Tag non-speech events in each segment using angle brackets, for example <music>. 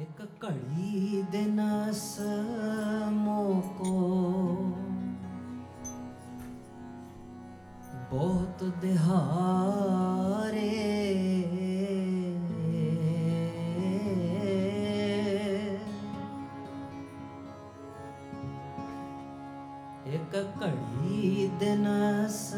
ਇੱਕ ਘੜੀ ਦੇ ਨਸ ਮੋਕੋ। ਬਹੁਤ ਦਿਹਾਰੇ ਇੱਕ ਘੜੀ ਦੇ ਨਸ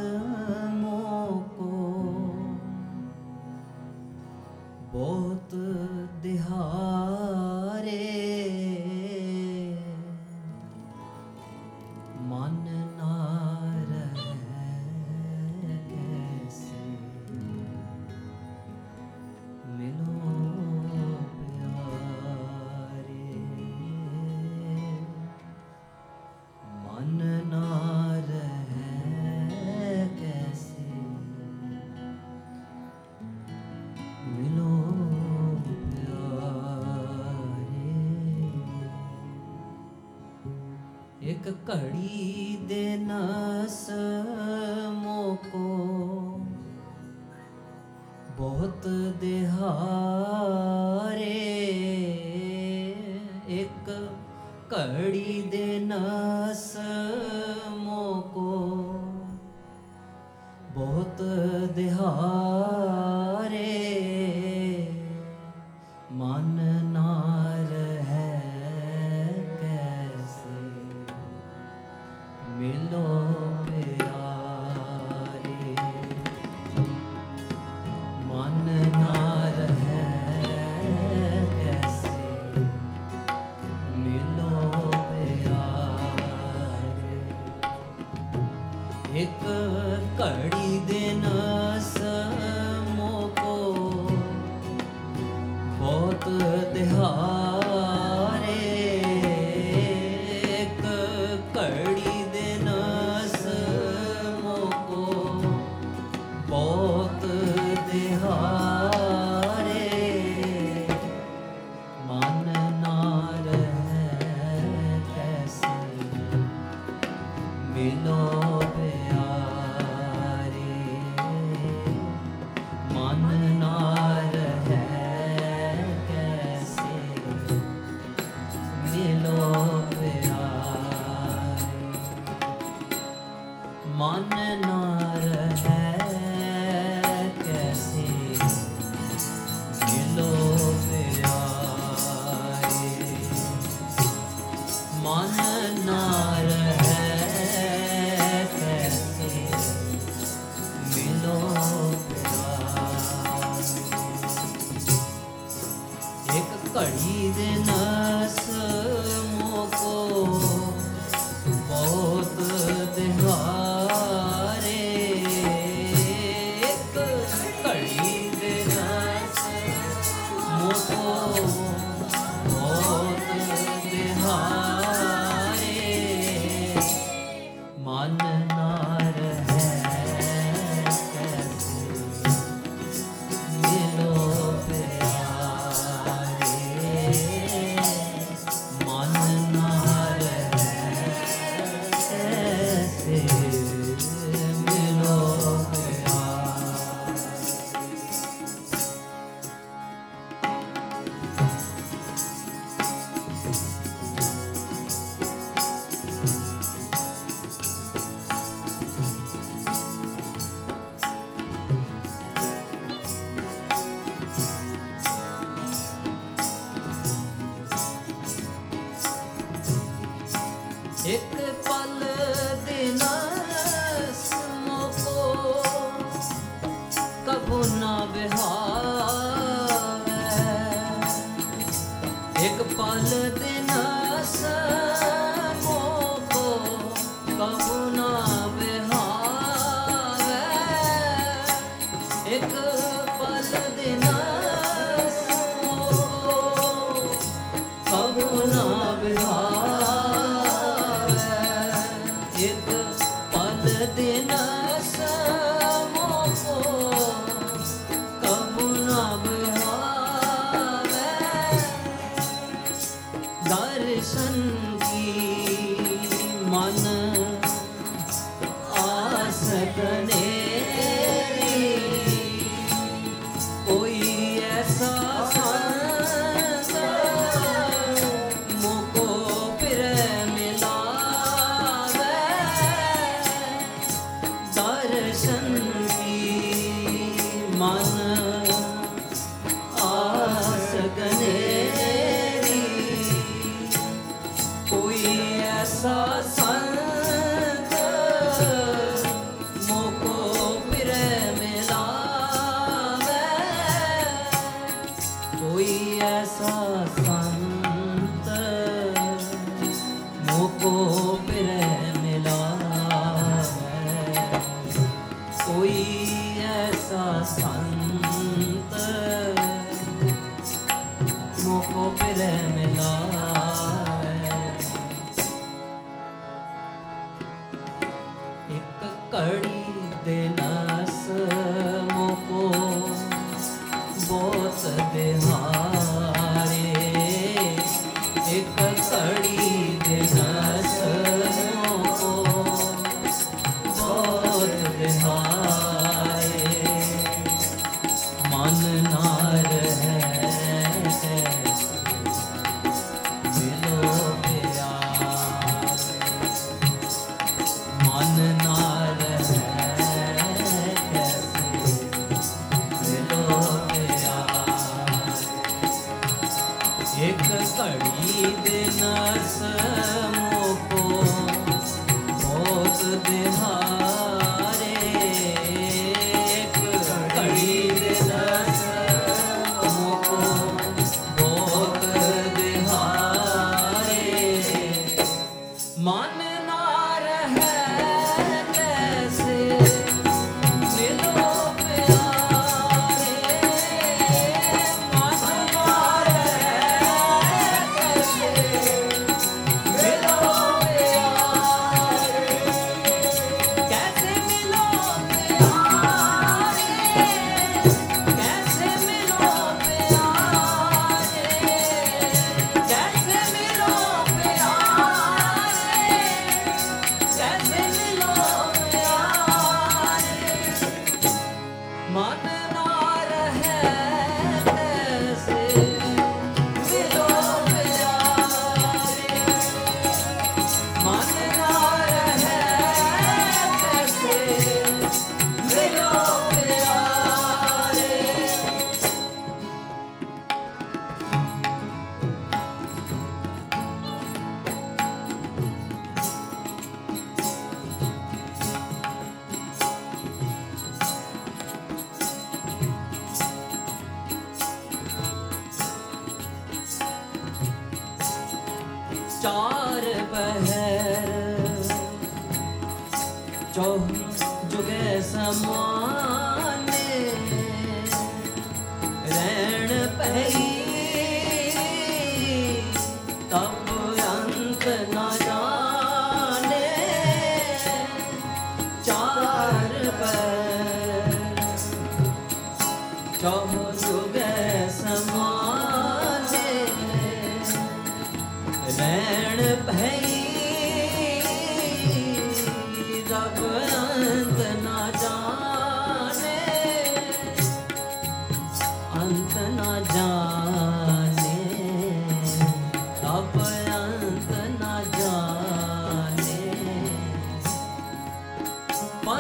i don't sadina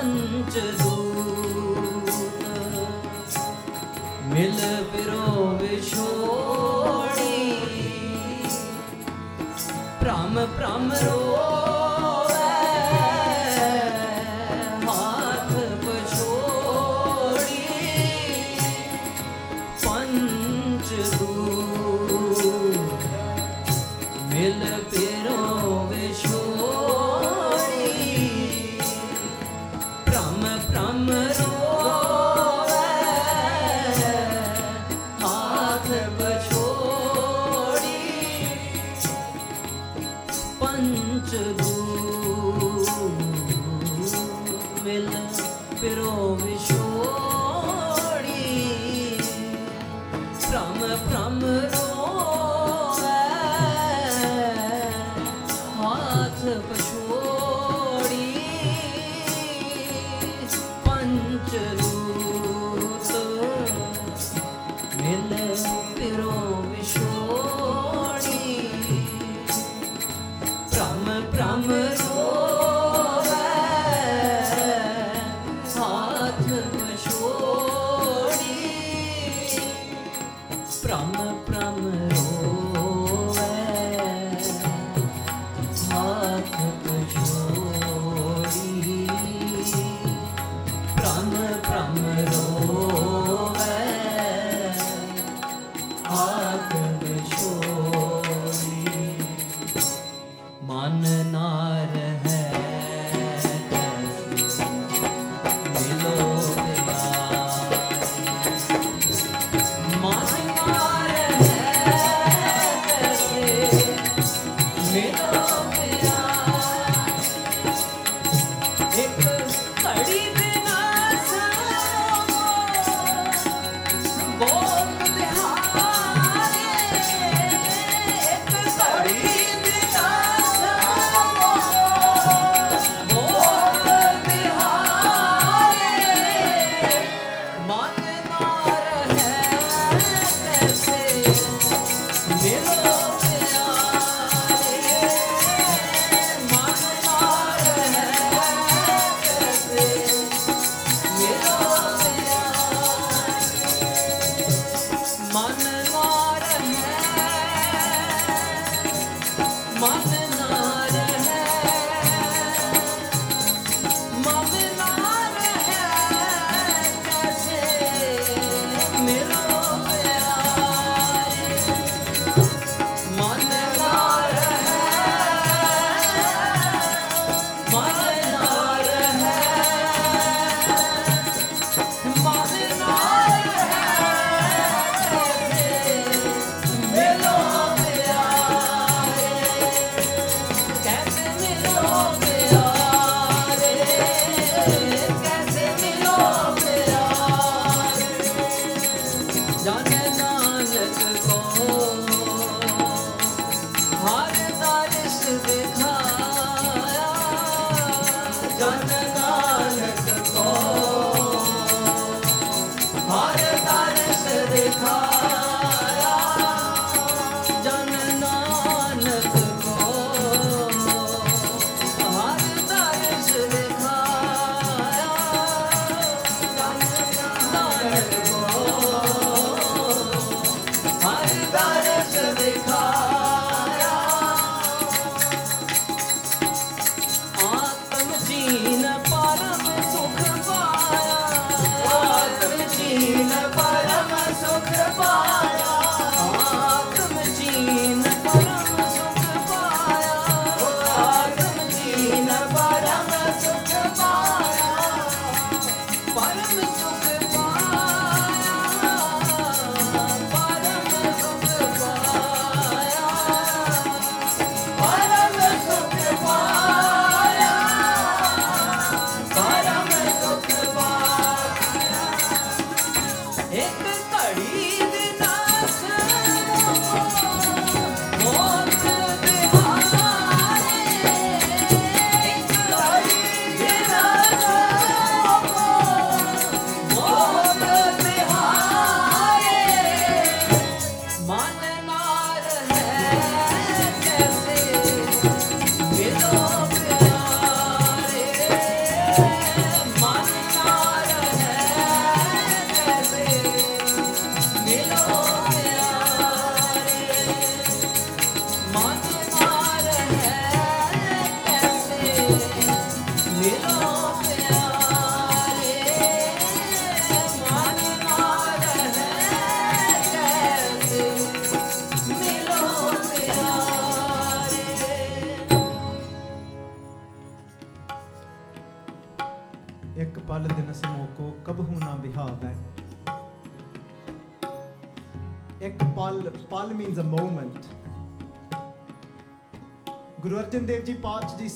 पंचभूत मिल बिरो विछोड़ी प्रम प्रम रो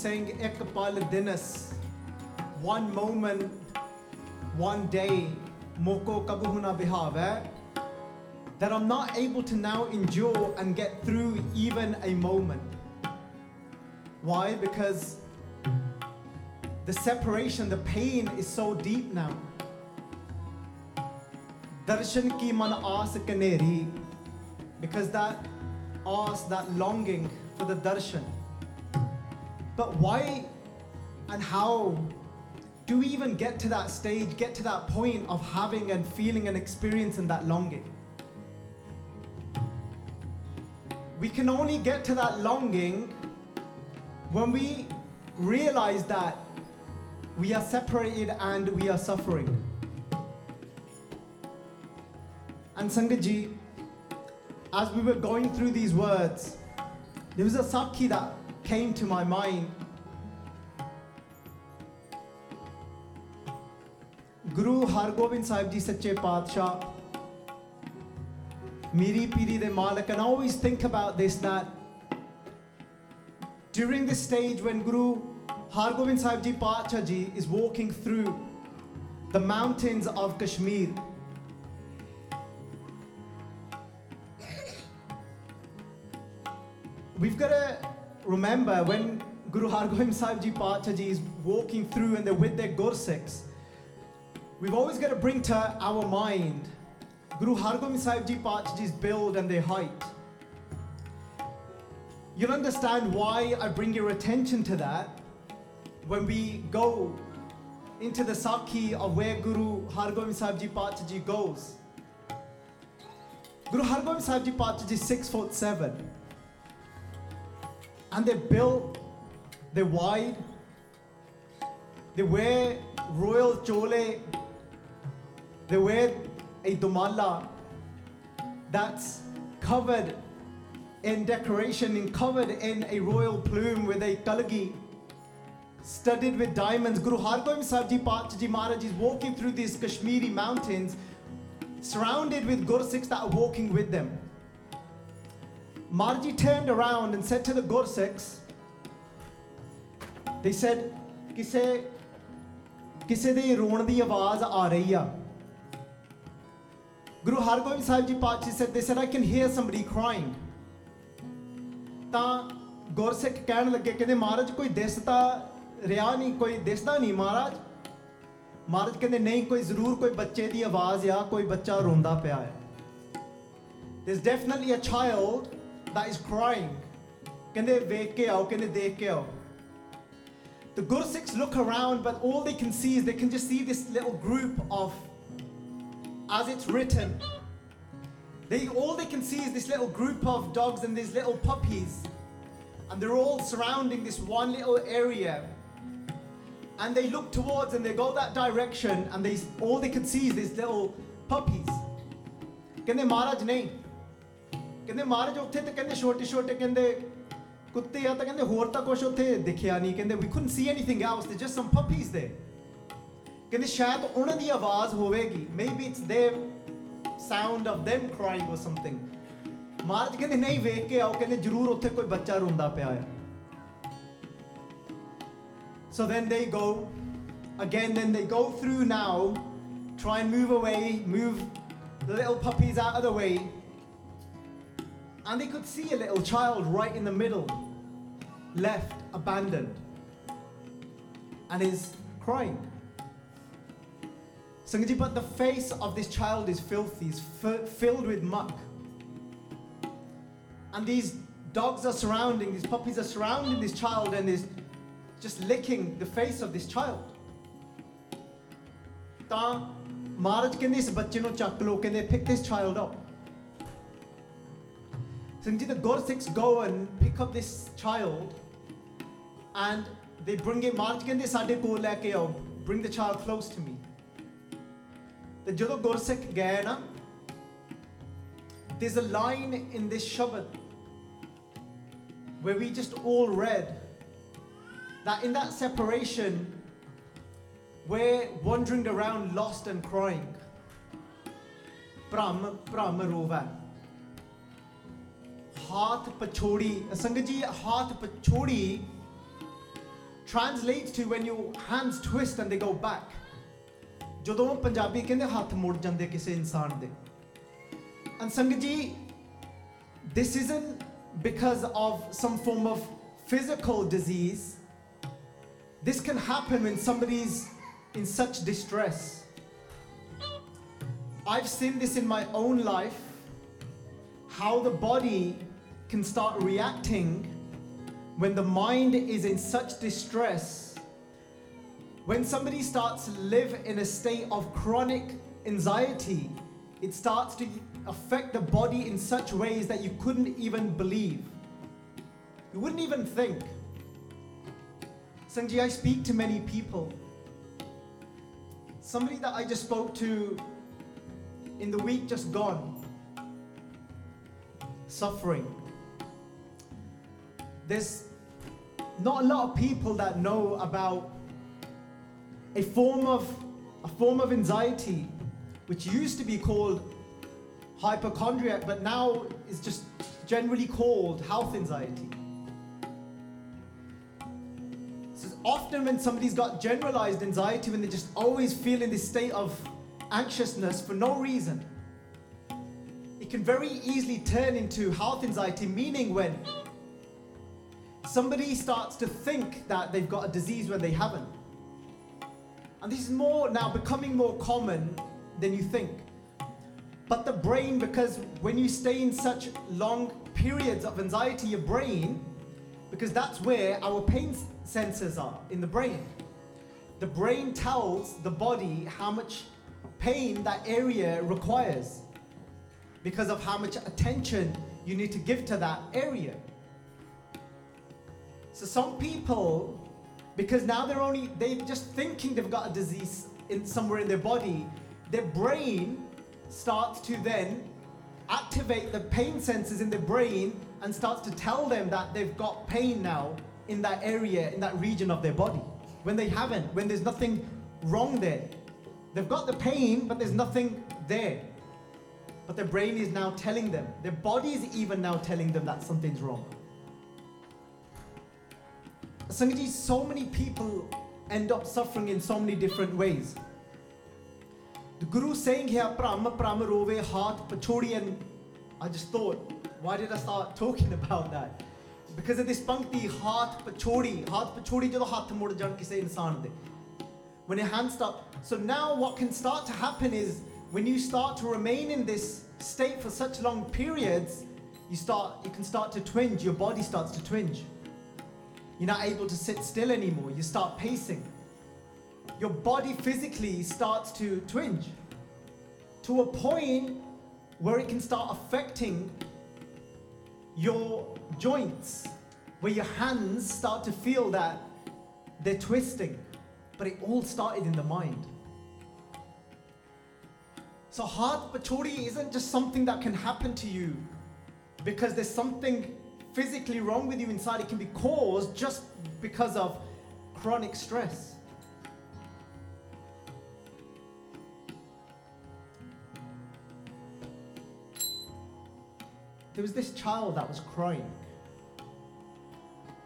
sang one moment, one day, Moko Kabuhuna Bihave, that I'm not able to now endure and get through even a moment. Why? Because the separation, the pain is so deep now. Darshan ki man aas kaneri, because that aas, that longing for the darshan, but why and how do we even get to that stage, get to that point of having and feeling and experiencing that longing? We can only get to that longing when we realize that we are separated and we are suffering. And Sangat ji, as we were going through these words, there was a sakhi that came to my mind. Guru Hargobind Sahib Ji Sache Patsha, Miri Piri De Malik, and I always think about this that during this stage when Guru Hargobind Sahib Ji Patsha Ji is walking through the mountains of Kashmir, we've got to remember when Guru Har Hargobind Sahib Ji Ji is walking through and they're with their Gursikhs, we've always got to bring to our mind Guru Har Hargobind Sahib Ji Ji's build and their height. You'll understand why I bring your attention to that when we go into the Sakhi of where Guru Har Hargobind Sahib Ji Ji goes. Guru Har Hargobind Sahib Ji Ji is six foot seven and they're built, they're wide, they wear royal chole, they wear a dumala that's covered in decoration and covered in a royal plume with a kalagi studded with diamonds. Guru Hargobind Sahib Ji Pacha Ji Maharaj is walking through these Kashmiri mountains surrounded with Gursikhs that are walking with them. Marji turned around and said to the Gursikhs, they said, ਕਿਸੇ ਕਿਸੇ ਦੇ ਰੋਣ ਦੀ ਆਵਾਜ਼ ਆ ਰਹੀ ਆ Guru Hargobind Sahib Ji Pachi said, they said, I can hear somebody crying. ਤਾਂ ਗੁਰਸਿੱਖ ਕਹਿਣ ਲੱਗੇ ਕਹਿੰਦੇ ਮਹਾਰਾਜ ਕੋਈ ਦਿਸਦਾ ਰਿਹਾ ਨਹੀਂ ਕੋਈ ਦਿਸਦਾ ਨਹੀਂ ਮਹਾਰਾਜ ਮਹਾਰਾਜ ਕਹਿੰਦੇ ਨਹੀਂ ਕੋਈ ਜ਼ਰੂਰ ਕੋਈ ਬੱਚੇ ਦੀ ਆਵਾਜ਼ ਆ ਕੋਈ ਬੱਚਾ ਰੋਂਦਾ ਪਿਆ ਹੈ There's definitely a child that is crying. ਕਹਿੰਦੇ ਵੇਖ ਕੇ ਆਓ ਕਹਿੰਦੇ ਦੇਖ ਕੇ ਆਓ The Gursikhs look around, but all they can see is they can just see this little group of, as it's written, they all they can see is this little group of dogs and these little puppies, and they're all surrounding this one little area. And they look towards and they go that direction, and they all they can see is these little puppies. ਕਹਿੰਦੇ ਮਹਾਰਾਜ ਨਹੀਂ ਕਹਿੰਦੇ ਮਹਾਰਾਜ ਉੱਥੇ ਤੇ ਕਹਿੰਦੇ ਛੋਟੇ ਛੋਟੇ ਕਹਿੰਦੇ ਕੁੱਤੇ ਆ ਤਾਂ ਕਹਿੰਦੇ ਹੋਰ ਤਾਂ ਕੁਝ ਉੱਥੇ ਦਿਖਿਆ ਨਹੀਂ ਕਹਿੰਦੇ ਵੀ ਕੁਡਨਟ ਸੀ ਐਨੀਥਿੰਗ ਆਲਸ ਦੇ ਜਸਟ ਸਮ ਪਪੀਜ਼ ਦੇ ਕਹਿੰਦੇ ਸ਼ਾਇਦ ਉਹਨਾਂ ਦੀ ਆਵਾਜ਼ ਹੋਵੇਗੀ maybe it's their sound of them crying or something Maharaj ਕਹਿੰਦੇ ਨਹੀਂ ਵੇਖ ਕੇ ਆਓ ਕਹਿੰਦੇ ਜ਼ਰੂਰ ਉੱਥੇ ਕੋਈ ਬੱਚਾ ਰੋਂਦਾ ਪਿਆ ਆ So then they go, again, then they go through now, try and move away, move the little puppies out of the way. and they could see a little child right in the middle, left, abandoned, and is crying. Sangaji, but the face of this child is filthy, is f- filled with muck. And these dogs are surrounding, these puppies are surrounding this child and is just licking the face of this child. ਤਾਂ ਮਹਾਰਾਜ ਕਹਿੰਦੇ ਇਸ ਬੱਚੇ ਨੂੰ ਚੱਕ ਲਓ ਕਹਿੰਦੇ pick this child up. did Gursikhs go and pick up this child and they bring him Maharaj ਕਹਿੰਦੇ ਸਾਡੇ ਕੋਲ ਲੈ ਕੇ ਆਓ bring the child close to me. The jodo ਗੁਰਸਿੱਖ ਗਏ there's a line in this shabad where we just all read that in that separation we're wandering around lost and crying. Brahma brahma rova Haath Pachodi. Sangaji, Haath Pachodi translates to when your hands twist and they go back. ਜਦੋਂ ਪੰਜਾਬੀ ਕਹਿੰਦੇ ਹੱਥ ਮੁੜ ਜਾਂਦੇ ਕਿਸੇ ਇਨਸਾਨ ਦੇ and ਸੰਗਤ ਜੀ this isn't because of some form of physical disease this can happen when somebody's in such distress i've seen this in my own life how the body can start reacting when the mind is in such distress when somebody starts to live in a state of chronic anxiety, it starts to affect the body in such ways that you couldn't even believe. You wouldn't even think. Sanji, I speak to many people. Somebody that I just spoke to in the week just gone. suffering. There's not a lot of people that know about a form of a form of anxiety which used to be called hypochondriac but now is just generally called health anxiety. So often when somebody's got generalized anxiety when they just always feel in this state of anxiousness for no reason it can very easily turn into health anxiety meaning when somebody starts to think that they've got a disease when they haven't. And this is more now becoming more common than you think. But the brain, because when you stay in such long periods of anxiety, your brain, because that's where our pain sensors are in the brain. The brain tells the body how much pain that area requires because of how much attention you need to give to that area. So some people, because now they're only they're just thinking they've got a disease in somewhere in their body, their brain starts to then activate the pain sensors in the brain and starts to tell them that they've got pain now in that area, in that region of their body. When they haven't, when there's nothing wrong there. They've got the pain, but there's nothing there. But their brain is now telling them, their body is even now telling them that something's wrong. Sangji, so many people end up suffering in so many different ways. The Guru saying here, Prama Prama Rove, heart, Pachori, and I just thought, why did I start talking <laughs> about that? Because of this Pankti, heart, Pachori, heart, Pachori, jado hath mor jan kise insaan de. When your hands start. So now what can start to happen is when you start to remain in this state for such long periods, you start you can start to twinge, your body starts to twinge. You're not able to sit still anymore. You start pacing. Your body physically starts to twinge to a point where it can start affecting your joints, where your hands start to feel that they're twisting. But it all started in the mind. So, heart pachori isn't just something that can happen to you because there's something physically wrong with you inside. It can be caused just because of chronic stress. There was this child that was crying.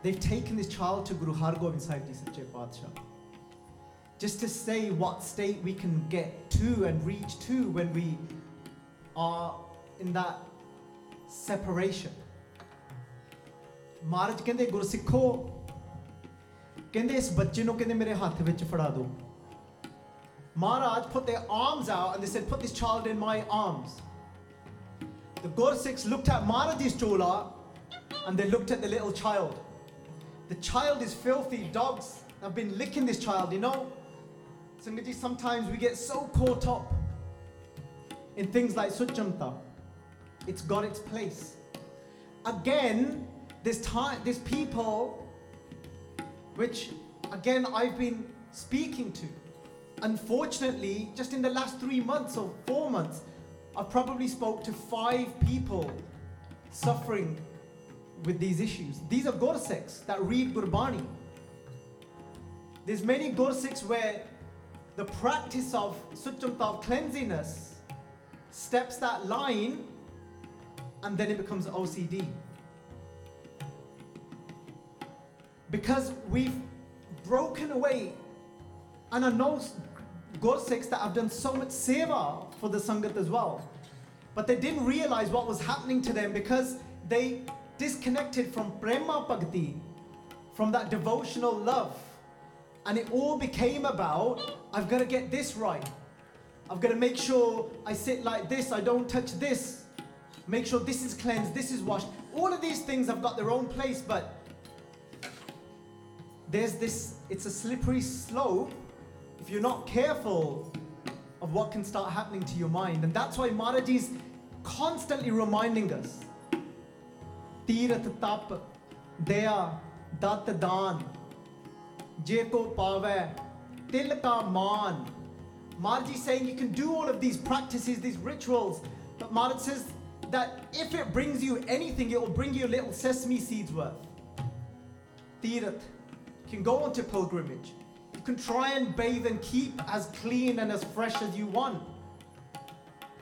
They've taken this child to Guru Har Gobind Sahib Ji Padshah just to say what state we can get to and reach to when we are in that separation. ਮਹਾਰਾਜ ਕਹਿੰਦੇ ਗੁਰਸਿੱਖੋ ਕਹਿੰਦੇ ਇਸ ਬੱਚੇ ਨੂੰ ਕਹਿੰਦੇ ਮੇਰੇ ਹੱਥ ਵਿੱਚ ਫੜਾ ਦਿਓ Maharaj put their arms out and they said, Put this child in my arms. The Gursikhs looked at Maharaj's chola and they looked at the little child. The child is filthy. Dogs have been licking this child, you know. Sangaji, sometimes we get so caught up in things like Suchamta. It's got its place. Again, there's time there's people which again I've been speaking to. Unfortunately, just in the last three months or four months, I've probably spoke to five people suffering with these issues. These are Gursikhs that read Gurbani. There's many Gursikhs where the practice of Suchamta of cleanliness steps that line and then it becomes OCD. Because we've broken away, and I know God Gursikhs that I've done so much seva for the Sangat as well, but they didn't realize what was happening to them because they disconnected from Prema Bhakti, from that devotional love. And it all became about I've got to get this right. I've got to make sure I sit like this, I don't touch this. Make sure this is cleansed, this is washed. All of these things have got their own place, but there's this, it's a slippery slope if you're not careful of what can start happening to your mind. And that's why Maharaj is constantly reminding us Tirat tap, daya, dat dan, je ko pave, til ka man. Maharaj is saying you can do all of these practices, these rituals, but Maharaj says that if it brings you anything, it will bring you a little sesame seeds worth. Tirath You can go onto pilgrimage. You can try and bathe and keep as clean and as fresh as you want.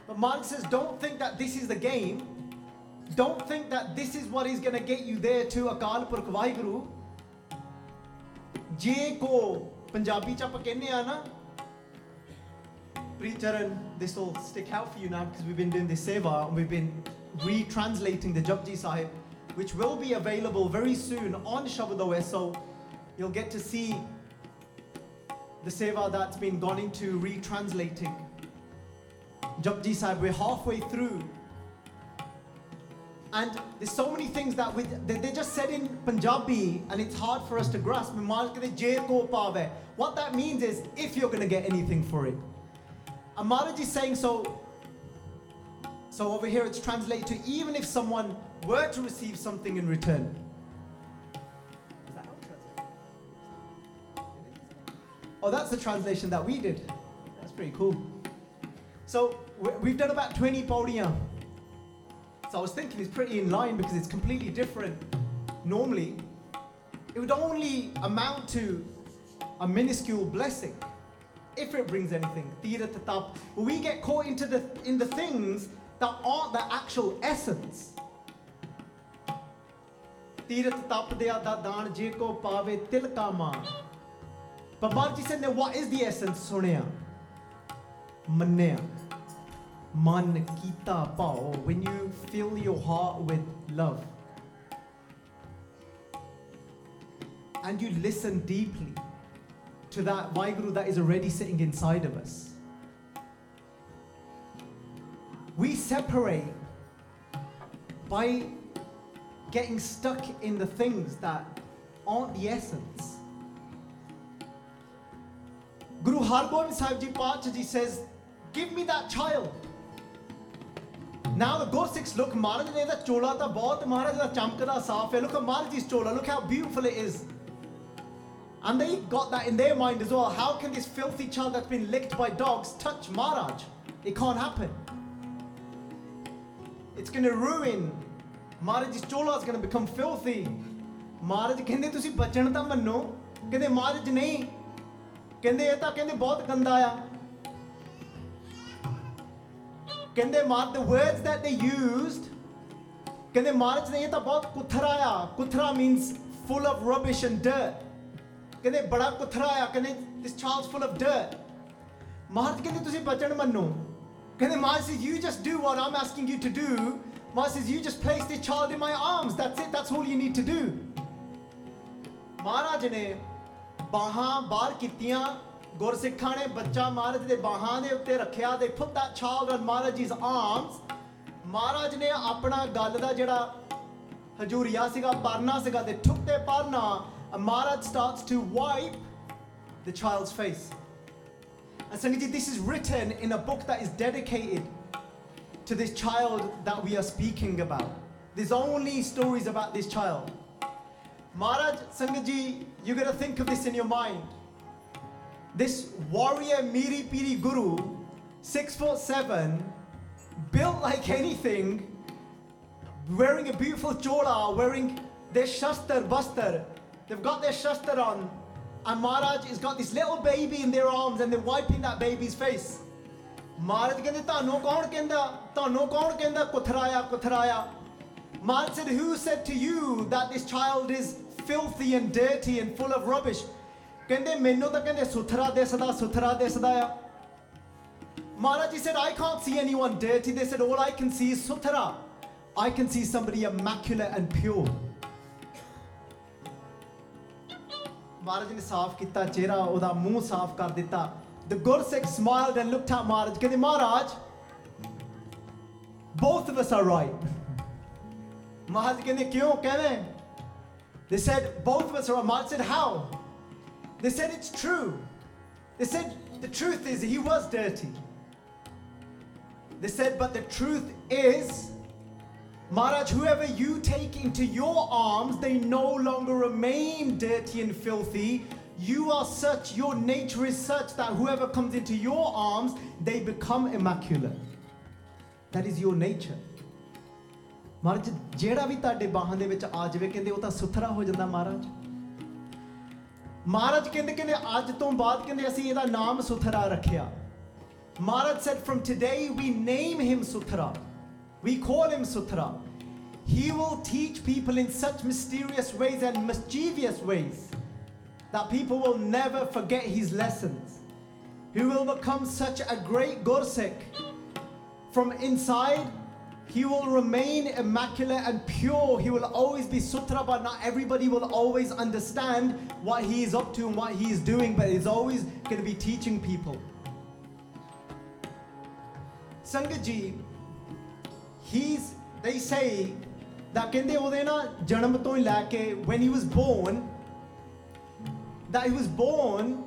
But Mark says, don't think that this is the game. Don't think that this is what is going to get you there to Akal Purkh Vaheguru. ਜੇ ਕੋ ਪੰਜਾਬੀ ਚ ਆਪਾਂ ਕਹਿੰਦੇ ਆ ਨਾ Precharan, this will stick out for you now because we've been doing this seva and we've been retranslating the Japji Sahib, which will be available very soon on Shabad OS. So you'll get to see the seva that's been gone into retranslating Japji Sahib. We're halfway through. And there's so many things that we, they, they just said in Punjabi and it's hard for us to grasp. What that means is if you're going to get anything for it. And Maharaj is saying so. So over here it's translated to even if someone were to receive something in return. Oh, that's the translation that we did. That's pretty cool. So we- we've done about 20 podium. So I was thinking it's pretty in line because it's completely different. Normally, it would only amount to a minuscule blessing if it brings anything. Tira tatap. But we get caught into the in the things that aren't the actual essence. ਤੀਰਥ ਤਪਦਿਆ ਦਾ ਦਾਨ ਜੇ ਕੋ ਪਾਵੇ ਤਿਲ ਕਾ ਮਾਨ but Bob Ji said, now what is the essence? Sunaya. Manaya. Man kita pao. When you fill your heart with love and you listen deeply to that Vaiguru that is already sitting inside of us, we separate by getting stuck in the things that aren't the essence. Guru Hargobind Sahib Ji Panchji says, Give me that child. Now the Guru look, Maharaj ne da chola ta bahut Maharaj da chamkada saaf hai. Look at Maharaj's chola, look how beautiful it is. And they got that in their mind as well. How can this filthy child that's been licked by dogs touch Maharaj? It can't happen. It's going to ruin. Maharaj's chola is going to become filthy. ਮਹਾਰਾਜ ਕਹਿੰਦੇ ਤੁਸੀਂ ਬਚਣ ਤਾਂ ਮੰਨੋ ਕਹਿੰਦੇ ਮਹਾਰਾਜ ਨਹੀਂ ਕਹਿੰਦੇ ਇਹ ਤਾਂ ਕਹਿੰਦੇ ਬਹੁਤ ਗੰਦਾ ਆ ਕਹਿੰਦੇ ਮਾਰ the words that they used ਕਹਿੰਦੇ ਮਹਾਰਾਜ ਨੇ ਇਹ ਤਾਂ ਬਹੁਤ ਕੁਥਰਾ ਆ ਕੁਥਰਾ means full of rubbish and dirt ਕਹਿੰਦੇ ਬੜਾ ਕੁਥਰਾ ਆ ਕਹਿੰਦੇ this child's full of dirt ਮਹਾਰਾਜ ਕਹਿੰਦੇ ਤੁਸੀਂ ਬਚਨ ਮੰਨੋ ਕਹਿੰਦੇ ਮਹਾਰਾਜ says you just do what I'm asking you to do Maharaj says you just place this child in my arms that's it that's all you need to do ਮਹਾਰਾਜ ਨੇ ਬਾਹਾਂ ਬਾਹਰ ਕੀਤੀਆਂ ਗੁਰਸਿੱਖਾਂ ਨੇ ਬੱਚਾ ਮਹਾਰਾਜ ਦੇ ਬਾਹਾਂ ਦੇ ਉੱਤੇ ਰੱਖਿਆ they put that child on Maharaj's arms ਮਹਾਰਾਜ ਨੇ ਆਪਣਾ ਗੱਲ ਦਾ ਜਿਹੜਾ ਹਜੂਰੀਆ ਸੀਗਾ ਪਰਨਾ ਸੀਗਾ they took their parna and Maharaj starts to wipe the child's face and Sangaji this is written in a book that is dedicated to this child that we are speaking about there's only stories about this child Maharaj Sangaji, you gotta think of this in your mind. This warrior Miri Piri Guru, six foot seven, built like anything, wearing a beautiful chola, wearing their shastar bastar. They've got their shastar on, and Maharaj has got this little baby in their arms, and they're wiping that baby's face. Maharaj ਕਹਿੰਦੇ ਤੁਹਾਨੂੰ ਕੌਣ ਕਹਿੰਦਾ ਤੁਹਾਨੂੰ ਕੌਣ ਕਹਿੰਦਾ ਕੁਥਰਾਇਆ ਕੁਥਰਾਇਆ Maharaj said, Who said to you that this child is filthy and dirty and full of rubbish? ਕਹਿੰਦੇ ਮੈਨੂੰ ਤਾਂ ਕਹਿੰਦੇ ਸੁਥਰਾ ਦਿਸਦਾ ਸੁਥਰਾ ਦਿਸਦਾ ਆ Maharaj he said, I can't see anyone dirty. They said, All I can see is suthara. I can see somebody immaculate and pure. ਮਹਾਰਾਜ ਨੇ ਸਾਫ਼ ਕੀਤਾ ਚਿਹਰਾ ਉਹਦਾ ਮੂੰਹ ਸਾਫ਼ ਕਰ ਦਿੱਤਾ The Gursikh smiled and looked at Maharaj. ਕਹਿੰਦੇ ਮਹਾਰਾਜ both of us are right. Maharaj ਕਹਿੰਦੇ ਕਿਉਂ ਕਹਿੰਦੇ they said both of us are. Maharaj said how? They said it's true. They said the truth is he was dirty. They said but the truth is Maharaj, whoever you take into your arms, they no longer remain dirty and filthy. You are such, your nature is such that whoever comes into your arms, they become immaculate. That is your nature. ਮਹਾਰਾਜ ਜਿਹੜਾ ਵੀ ਤੁਹਾਡੇ ਬਾਹਾਂ ਦੇ ਵਿੱਚ ਆ ਜਾਵੇ ਕਹਿੰਦੇ ਉਹ ਤਾਂ ਸੁਥਰਾ ਹੋ ਜਾਂਦਾ ਮਹਾਰਾਜ ਮਹਾਰਾਜ ਕਹਿੰਦੇ ਕਹਿੰਦੇ ਅੱਜ ਤੋਂ ਬਾਅਦ ਕਹਿੰਦੇ ਅਸੀਂ ਇਹਦਾ ਨਾਮ ਸੁਥਰਾ ਰੱਖਿਆ ਮਹਾਰਾਜ said from today we name him suthra we call him suthra he will teach people in such mysterious ways and mischievous ways that people will never forget his lessons he will become such a great gursik from inside He will remain immaculate and pure. He will always be suthra, but not everybody will always understand what he is up to and what he is doing, but he's always going to be teaching people. Sangaji, he's, they say, that when he was born that he was born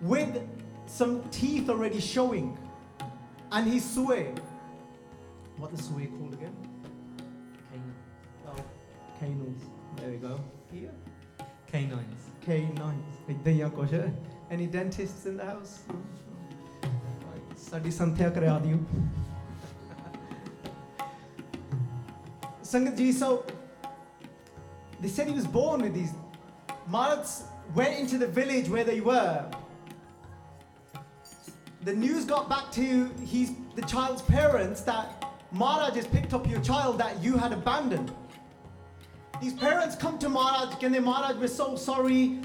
with some teeth already showing and he swayed what the sway called again oh canines there we go here Canines. K9 ਇਦਾਂ ਹੀ ਆ ਕੁਛ any dentists in the house ਸਾਡੀ ਸੰਥਿਆ ਕਰਾ ਦਿਓ ਸੰਗਤ ਜੀ so they said he was born with these Marats went into the village where they were the news got back to his, the child's parents that Maharaj has picked up your child that you had abandoned. These parents come to Maharaj, can they, Maharaj, we're so sorry.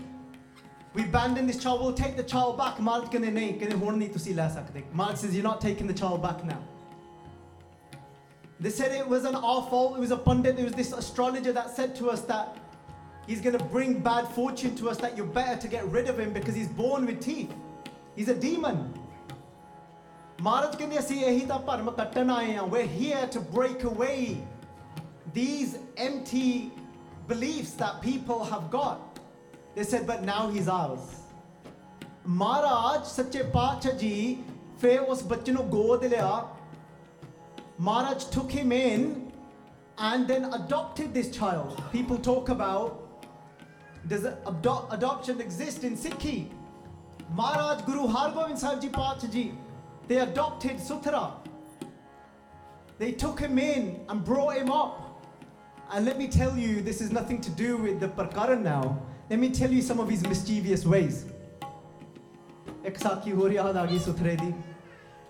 We abandoned this child, we'll take the child back. Maharaj can they nahi, can they horn nahi tusi la sakde. Maharaj says, you're not taking the child back now. They said it wasn't our fault, it was a pundit, it was this astrologer that said to us that he's going to bring bad fortune to us, that you're better to get rid of him because he's born with teeth. He's a demon. ਮਹਾਰਾਜ ਕਹਿੰਦੇ ਅਸੀਂ ਇਹੀ ਤਾਂ ਭਰਮ ਕੱਟਣ ਆਏ ਹਾਂ we're here to break away these empty beliefs that people have got they said but now he's ours ਮਹਾਰਾਜ ਸੱਚੇ ਪਾਤਸ਼ਾਹ ਜੀ ਫੇ ਉਸ ਬੱਚੇ ਨੂੰ ਗੋਦ ਲਿਆ ਮਹਾਰਾਜ took him in and then adopted this child people talk about does ado- adoption exist in Sikhi Maharaj Guru Hargobind Sahib Ji Paatshah Ji they adopted Suthra. They took him in and brought him up. And let me tell you, this is nothing to do with the Parkara now. Let me tell you some of his mischievous ways. Let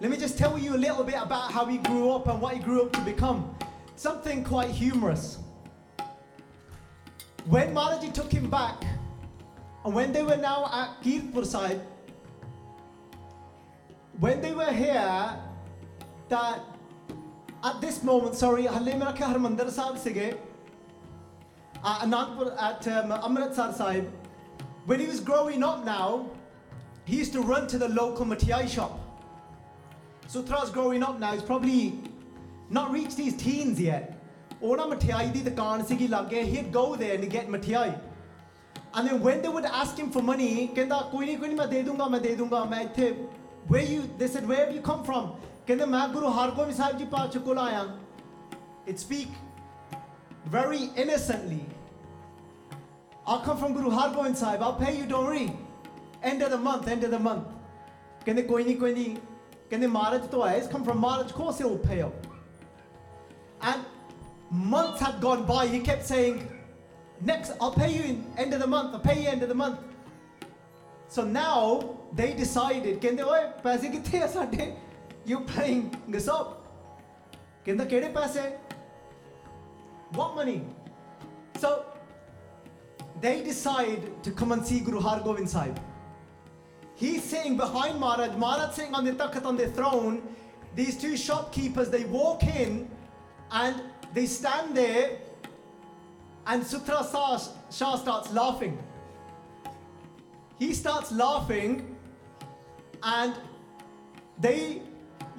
me just tell you a little bit about how he grew up and what he grew up to become. Something quite humorous. When Maharaji took him back, and when they were now at Kiratpur Sahib, when they were here, that at this moment, sorry, ਹਾਲੇ ਮੇਰਾ ਖਿਆਲ ਹਰਮੰਦਰ ਸਾਹਿਬ ਸੀਗੇ Anandpur at um, Amritsar Sahib. When he was growing up now, he used to run to the local Matiai shop. Suthra's growing up now, he's probably not reached his teens yet. Ona Matiai di khan sigi lagge, he'd go there and get Matiai. And then when they would ask him for money, Kenda, ਕੋਈ ਨਹੀਂ ma de dunga ma de dunga ma ithe. where you they said where have you come from ਕਹਿੰਦੇ ਮੈਂ ਗੁਰੂ ਹਰਗੋਬਿੰਦ ਸਾਹਿਬ ਜੀ ਪਾਤਸ਼ਾਹ ਕੋਲ ਆਇਆ it speak very innocently I'll come from Guru Hargobind Sahib I'll pay you don't worry end of the month end of the month ਕਹਿੰਦੇ ਕੋਈ ਨਹੀਂ ਕੋਈ ਨਹੀਂ ਕਹਿੰਦੇ ਮਾਰਚ ਤੋਂ ਆਇਆ come from Maharaj of course he'll pay up and months had gone by he kept saying next I'll pay you in end of the month I'll pay you end of the month so now they decided ਕਹਿੰਦੇ ਓਏ ਪੈਸੇ ਕਿੱਥੇ ਆ ਸਾਡੇ? You playing ਗਸਪ ਕਹਿੰਦਾ ਕਿਹੜੇ ਪੈਸੇ? What money? So they decide to come and see guru Hargobind sahib. He's sitting behind maharaj. Maharaj sitting on the takht on the throne. These two shopkeepers they walk in and they stand there and suthra shah starts laughing. He starts laughing and they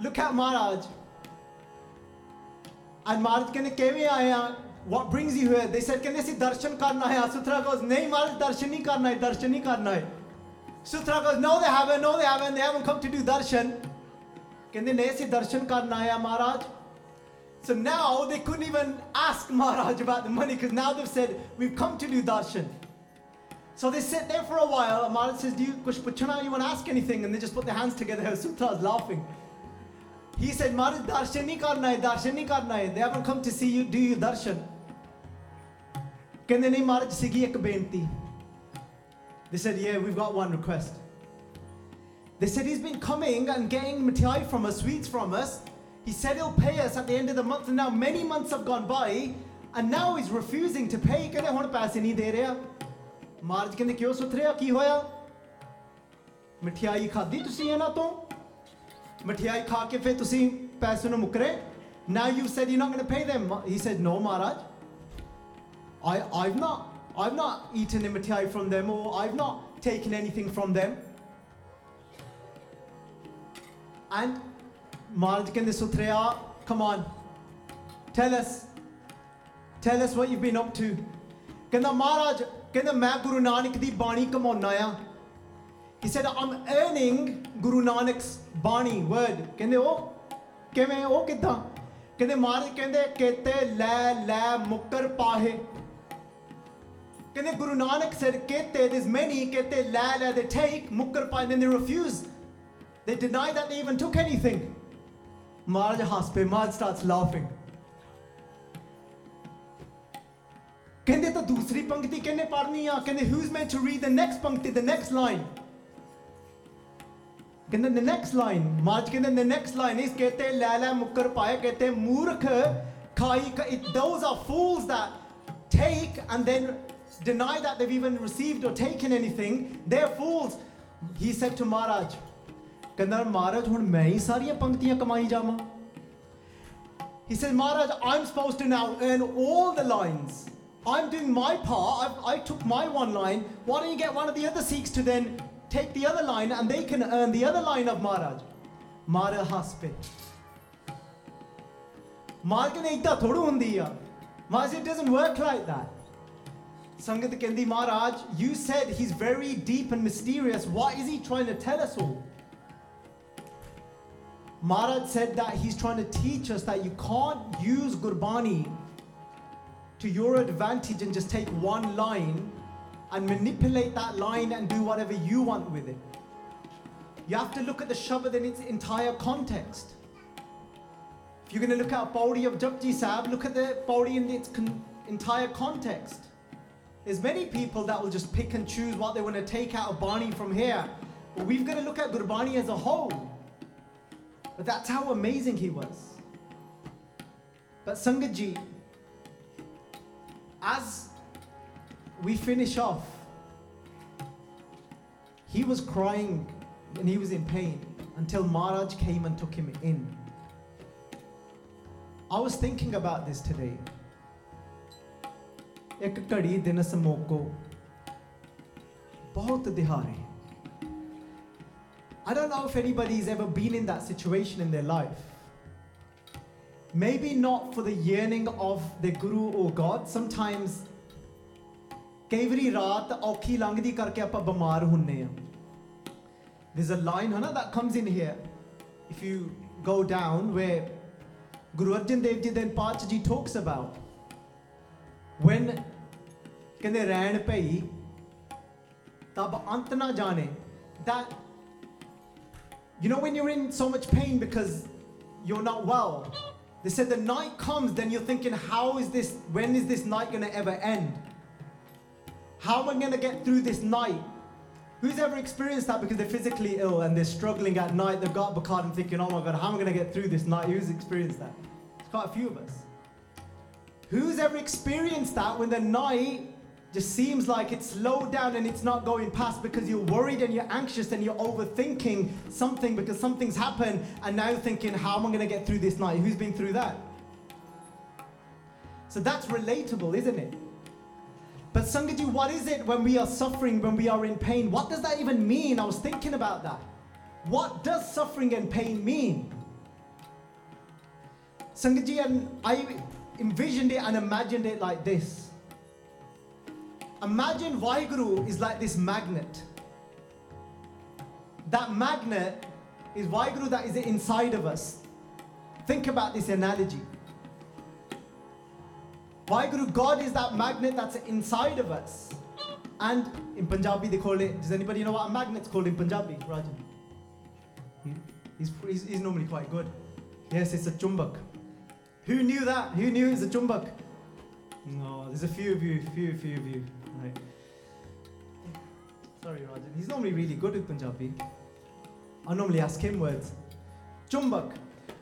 look at Maharaj. And Maharaj can कैवे आए here? what brings you here? They said, कहने see Darshan करना hai? Suthra goes, नहीं महाराज दर्शन नहीं hai, है, दर्शन Hai. Suthra goes, no they haven't, no they haven't, they haven't come to do darshan. Can नहीं see darshan करना hai, Maharaj? So now they couldn't even ask Maharaj about the money because now they've said, we've come to do darshan. So they sit there for a while. Amarat says, Do you kush puchna? You want to ask anything? And they just put their hands together. <laughs> Suthra is laughing. He said, "Marit, darshan nahi karna hai, darshan nahi karna hai. They haven't come to see you, do you darshan? ਕਹਿੰਦੇ ਨਹੀਂ ਮਹਾਰਾਜ ਸੀਗੀ ek ਬੇਨਤੀ They said, Yeah, we've got one request. They said he's been coming and getting mitai from us, sweets from us. He said he'll pay us at the end of the month, and now many months have gone by, and now he's refusing to pay. ਕਹਿੰਦੇ ਹੁਣ ਪੈਸੇ ਨਹੀਂ ਦੇ ਮਹਾਰਾਜ ਕਹਿੰਦੇ ਕਿਉਂ ਸੁੱਥ ਰਿਹਾ ਕੀ ਹੋਇਆ ਮਠਿਆਈ ਖਾਧੀ ਤੁਸੀਂ ਇਹਨਾਂ ਤੋਂ ਮਠਿਆਈ ਖਾ ਕੇ ਫਿਰ ਤੁਸੀਂ ਪੈਸੇ ਨੂੰ ਮੁਕਰੇ now you said you're not going to pay them he said no maharaj I, I've not I've not eaten a mithai from them or I've not taken anything from them and Maharaj ਕਹਿੰਦੇ ਸੁਥਰਿਆ come on tell us tell us what you've been up to ਕਹਿੰਦਾ ਮਹਾਰਾਜ ਕਹਿੰਦਾ ਮੈਂ ਗੁਰੂ ਨਾਨਕ ਦੀ ਬਾਣੀ ਕਮਾਉਣਾ ਆ He said, I'm earning Guru Nanak's Bani word. ਕਹਿੰਦੇ ਉਹ ਕਿਵੇਂ ਉਹ ਕਿਦਾਂ ਕਹਿੰਦੇ ਮਹਾਰਾਜ ਕਹਿੰਦੇ ਕੇਤੇ ਲੈ ਲੈ ਮੁੱਕਰ ਪਾਹੇ ਕਹਿੰਦੇ ਗੁਰੂ ਨਾਨਕ said ਕੇਤੇ there's many ਕੇਤੇ ਲੈ ਲੈ they take ਮੁੱਕਰ ਪਾਹੇ then they refuse they deny that they even took anything ਮਹਾਰਾਜ ਹੱਸ ਪਏ ਮਹਾਰਾਜ starts laughing ਕਹਿੰਦੇ ਤਾਂ ਦੂਸਰੀ ਪੰਕਤੀ ਕਿਹਨੇ ਪੜ੍ਹਨੀ ਆ ਕਹਿੰਦੇ who's meant to read the next ਪੰਕਤੀ the next line ਕਹਿੰਦੇ the next line ਮਾਜ ਕਹਿੰਦੇ the next line is ਕਹਤੇ ਲੈ ਲੈ ਮੁੱਕਰ ਪਾਏ ਕਹਤੇ ਮੂਰਖ ਖਾਈ ਕ- it, those are fools that take and then deny that they've even received or taken anything they're fools he said to Maharaj ਕਹਿੰਦਾ ਮਹਾਰਾਜ ਹੁਣ ਮੈਂ ਹੀ ਸਾਰੀਆਂ ਪੰਕਤੀਆਂ ਕਮਾਈ ਜਾਵਾਂ He said, Maharaj, I'm supposed to now earn all the lines. I'm doing my part. I've, I took my one line. Why don't you get one of the other Sikhs to then take the other line and they can earn the other line of Maharaj? Maharaj haspe. Maharaj ਕਹਿੰਦੇ ਇਦਾਂ ਥੋੜੂ ਹੁੰਦੀ ਆ Maharaj, it doesn't work like that. Sangat ਕਹਿੰਦੀ Maharaj, you said he's very deep and mysterious. What is he trying to tell us all? Maharaj said that he's trying to teach us that you can't use Gurbani to your advantage and just take one line and manipulate that line and do whatever you want with it. You have to look at the Shabad in its entire context. If you're going to look at a Paudi of Japji Sahib, look at the Paudi in its con- entire context. There's many people that will just pick and choose what they want to take out of Bani from here. But we've got to look at Gurbani as a whole. But that's how amazing he was. But Sangatji, as we finish off, he was crying and he was in pain until Maharaj came and took him in. I was thinking about this today. ਇੱਕ ਘੜੀ ਦਿਨ ਸਮੋਕੋ ਬਹੁਤ ਦਿਹਾੜੇ I don't know if anybody's ever been in that situation in their life. Maybe not for the yearning of their guru or God. Sometimes ਕਈ ਵਾਰੀ ਰਾਤ ਔਖੀ ਲੰਘਦੀ ਕਰਕੇ ਆਪਾਂ ਬਿਮਾਰ ਹੁੰਨੇ ਆ There's a line ਹਨਾ that comes in here. If you go down where Guru Arjan Dev Ji then Pachaji talks about when ਕਹਿੰਦੇ ਰਹਿਣ ਭਈ ਤਬ ਅੰਤ ਨਾ ਜਾਣੇ that you know when you're in so much pain because you're not well they said the night comes then you're thinking how is this when is this night going to ever end? How am i going to get through this night? Who's ever experienced that because they're physically ill and they're struggling at night? They've got Bakar and thinking oh my god how am i going to get through this night? Who's experienced that? It's quite a few of us. Who's ever experienced that when the night just seems like it's slowed down and it's not going past because you're worried and you're anxious and you're overthinking something because something's happened and now you're thinking, how am I going to get through this night? Who's been through that? So that's relatable, isn't it? But Sangaji, what is it when we are suffering, when we are in pain? What does that even mean? I was thinking about that. What does suffering and pain mean? Sangaji, and I envisioned it and imagined it like this. Imagine Vaiguru is like this magnet. That magnet is Vaiguru that is inside of us. Think about this analogy. Vaiguru, God is that magnet that's inside of us. And in Punjabi they call it, does anybody know what a magnet's called in Punjabi? Rajan? He's, he's, he's normally quite good. Yes, it's a chumbak. Who knew that? Who knew it's a chumbak? No, there's a few of you, few, few of you. Right. Sorry, Rajan. He's normally really good with Punjabi. I normally ask him words. ਚੁੰਬਕ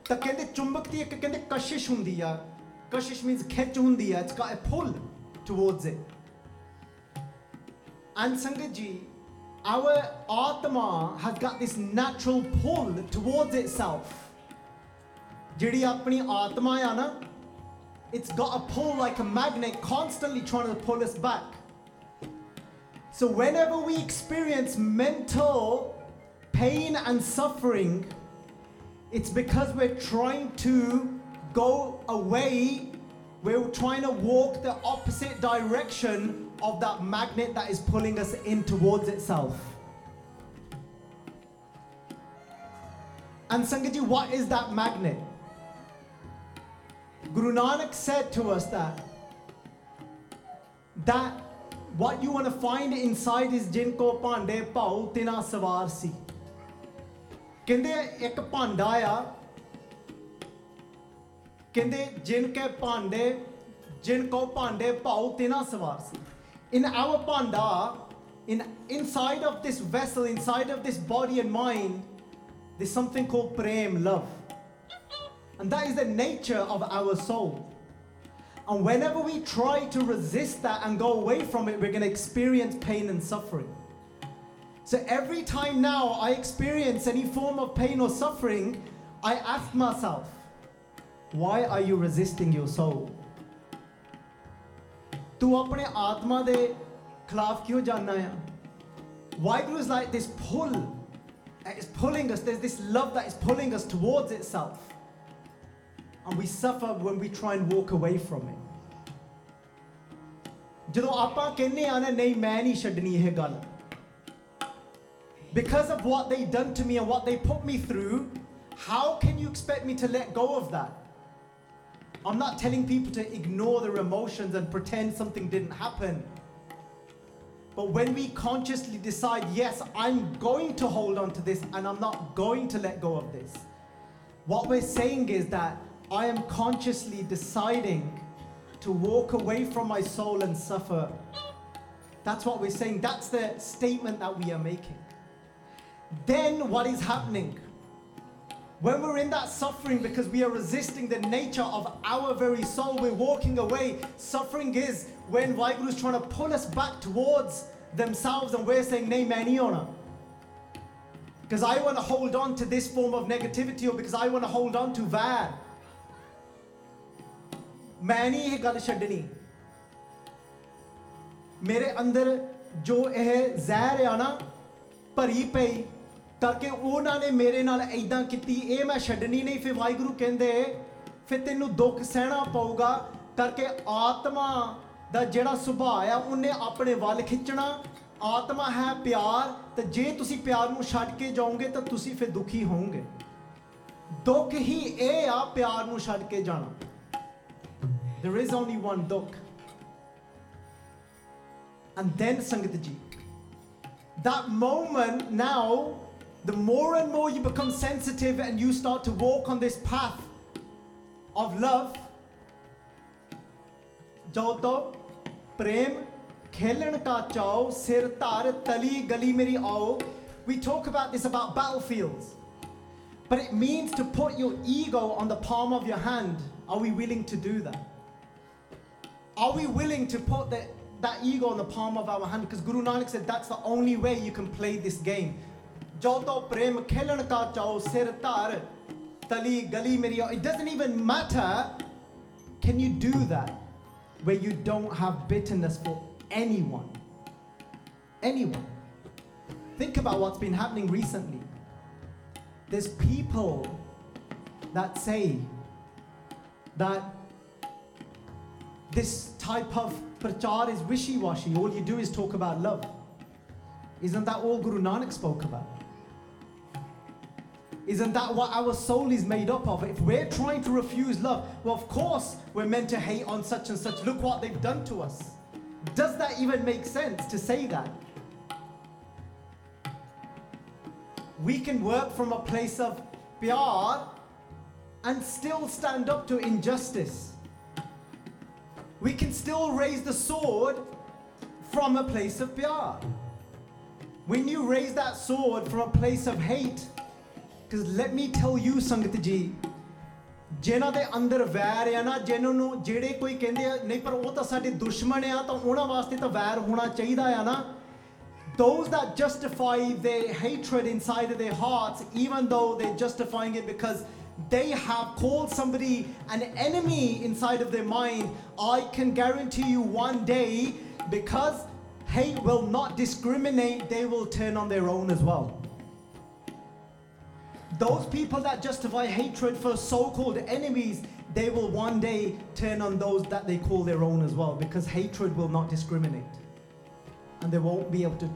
ਤਾਂ ਕਹਿੰਦੇ ਚੁੰਬਕ ਦੀ ਇੱਕ ਕਹਿੰਦੇ ਕਸ਼ਿਸ਼ ਹੁੰਦੀ ਆ ਕਸ਼ਿਸ਼ means ਖਿੱਚ ਹੁੰਦੀ ਆ it's Gat a pull towards it and ਸੰਗਤ ਜੀ our atma has got this natural pull towards itself ਜਿਹੜੀ ਆਪਣੀ ਆਤਮਾ ਆ ਨਾ it's got a pull like a magnet constantly trying to pull us back so whenever we experience mental pain and suffering it's because we're trying to go away. We're trying to walk the opposite direction of that magnet that is pulling us in towards itself. And Sangaji, what is that magnet? Guru Nanak said to us that that what you want to find inside is jinko pande pau tina savar si. ਕਹਿੰਦੇ ਇੱਕ ਭਾਂਡਾ ਆ ਕਹਿੰਦੇ ਜਿਨ ਕੇ ਭਾਂਡੇ ਜਿਨ ਕੋ ਭਾਂਡੇ ਭਾਉ ਤਿਨਾ ਸਵਾਰ ਸੀ in our panda in inside of this vessel inside of this body and mind there's something called prem love and that is the nature of our soul and whenever we try to resist that and go away from it we're going to experience pain and suffering so every time now I experience any form of pain or suffering, I ask myself, why are you resisting your soul? ਤੂੰ ਆਪਣੇ ਆਤਮਾ ਦੇ ਖਿਲਾਫ ਕਿਉਂ ਜਾਣਾ ਆ Waheguru is like this pull. It's pulling us. There's this love that is pulling us towards itself. And we suffer when we try and walk away from it. ਜਦੋਂ ਆਪਾਂ ਕਹਿੰਦੇ ਆ ਨਾ ਨਹੀਂ ਮੈਂ ਨਹੀਂ ਛੱਡਣੀ ਇਹ ਗੱਲ because of what they done to me and what they put me through, how can you expect me to let go of that? I'm not telling people to ignore their emotions and pretend something didn't happen. But when we consciously decide, yes, I'm going to hold on to this and I'm not going to let go of this, what we're saying is that I am consciously deciding to walk away from my soul and suffer. That's what we're saying. That's the statement that we are making then what is happening? When we're in that suffering because we are resisting the nature of our very soul, we're walking away. Suffering is when Vaheguru is trying to pull us back towards themselves and we're saying, Nay, mani ona. Because I want to hold on to this form of negativity or because I want to hold on to that. ਮੈਂ ਨਹੀਂ ਇਹ ਗੱਲ ਛੱਡਣੀ। ਮੇਰੇ ਅੰਦਰ ਜੋ ਇਹ ਜ਼ਹਿਰ ਆ ਨਾ, ਭਰੀ ਪਈ ਕਰਕੇ ਉਹਨਾਂ ਨੇ ਮੇਰੇ ਨਾਲ ਐਦਾਂ ਕੀਤੀ, ਇਹ ਮੈਂ ਛੱਡਣੀ ਨਹੀਂ। ਫਿਰ ਵਾਹਿਗੁਰੂ ਕਹਿੰਦੇ, ਫਿਰ ਤੈਨੂੰ ਦੁੱਖ ਸਹਿਣਾ ਪਊਗਾ ਕਰਕੇ ਆਤਮਾ ਦਾ ਜਿਹੜਾ ਸੁਭਾਅ ਆ, ਉਹਨੇ ਆਪਣੇ ਵੱਲ ਖਿੱਚਣਾ। ਆਤਮਾ ਹੈ ਪਿਆਰ, ਤੇ ਜੇ ਤੁਸੀਂ ਪਿਆਰ ਨੂੰ ਛੱਡ ਕੇ ਜਾਓਗੇ, ਤਾਂ ਤੁਸੀਂ ਫਿਰ ਦੁਖੀ ਹੋਵੋਗੇ। ਦੁੱਖ ਹੀ ਇਹ ਆ, ਪਿਆਰ ਨੂੰ ਛੱਡ ਕੇ ਜਾਣਾ। there is only one dog. And then Sangatji. That moment now, the more and more you become sensitive and you start to walk on this path of love, जोतो prem, खेलन ka चाओ sir tar, tali gali मेरी आओ we talk about this about battlefields but it means to put your ego on the palm of your hand are we willing to do that are we willing to put that ego in the palm of our hand? Because Guru Nanak said that's the only way you can play this game. Prem tali gali. It doesn't even matter. Can you do that where you don't have bitterness for anyone? Anyone. Think about what's been happening recently. There's people that say that this type of prachar is wishy-washy all you do is talk about love isn't that all guru nanak spoke about isn't that what our soul is made up of? If we're trying to refuse love, well, of course we're meant to hate on such and such. Look what they've done to us. Does that even make sense to say that? We can work from a place of pyar and still stand up to injustice we can still raise the sword from a place of pyar. When you raise that sword from a place of hate, because let me tell you, Sangat ji, ਜਿਨ੍ਹਾਂ ਦੇ ਅੰਦਰ ਵੈਰ ਆ ਨਾ ਜਿਨ੍ਹਾਂ ਨੂੰ ਜਿਹੜੇ ਕੋਈ ਕਹਿੰਦੇ ਆ ਨਹੀਂ ਪਰ ਉਹ ਤਾਂ ਸਾਡੇ ਦੁਸ਼ਮਣ ਆ ਤਾਂ ਉਹਨਾਂ ਵਾਸਤੇ ਤਾਂ ਵੈਰ ਹੋਣਾ those that justify their hatred inside of their hearts even though they're justifying it because they have called somebody an enemy inside of their mind i can guarantee you one day because hate will not discriminate they will turn on their own as well those people that justify hatred for so called enemies, they will one day turn on those that they call their own as well because hatred will not discriminate. And they won't be able to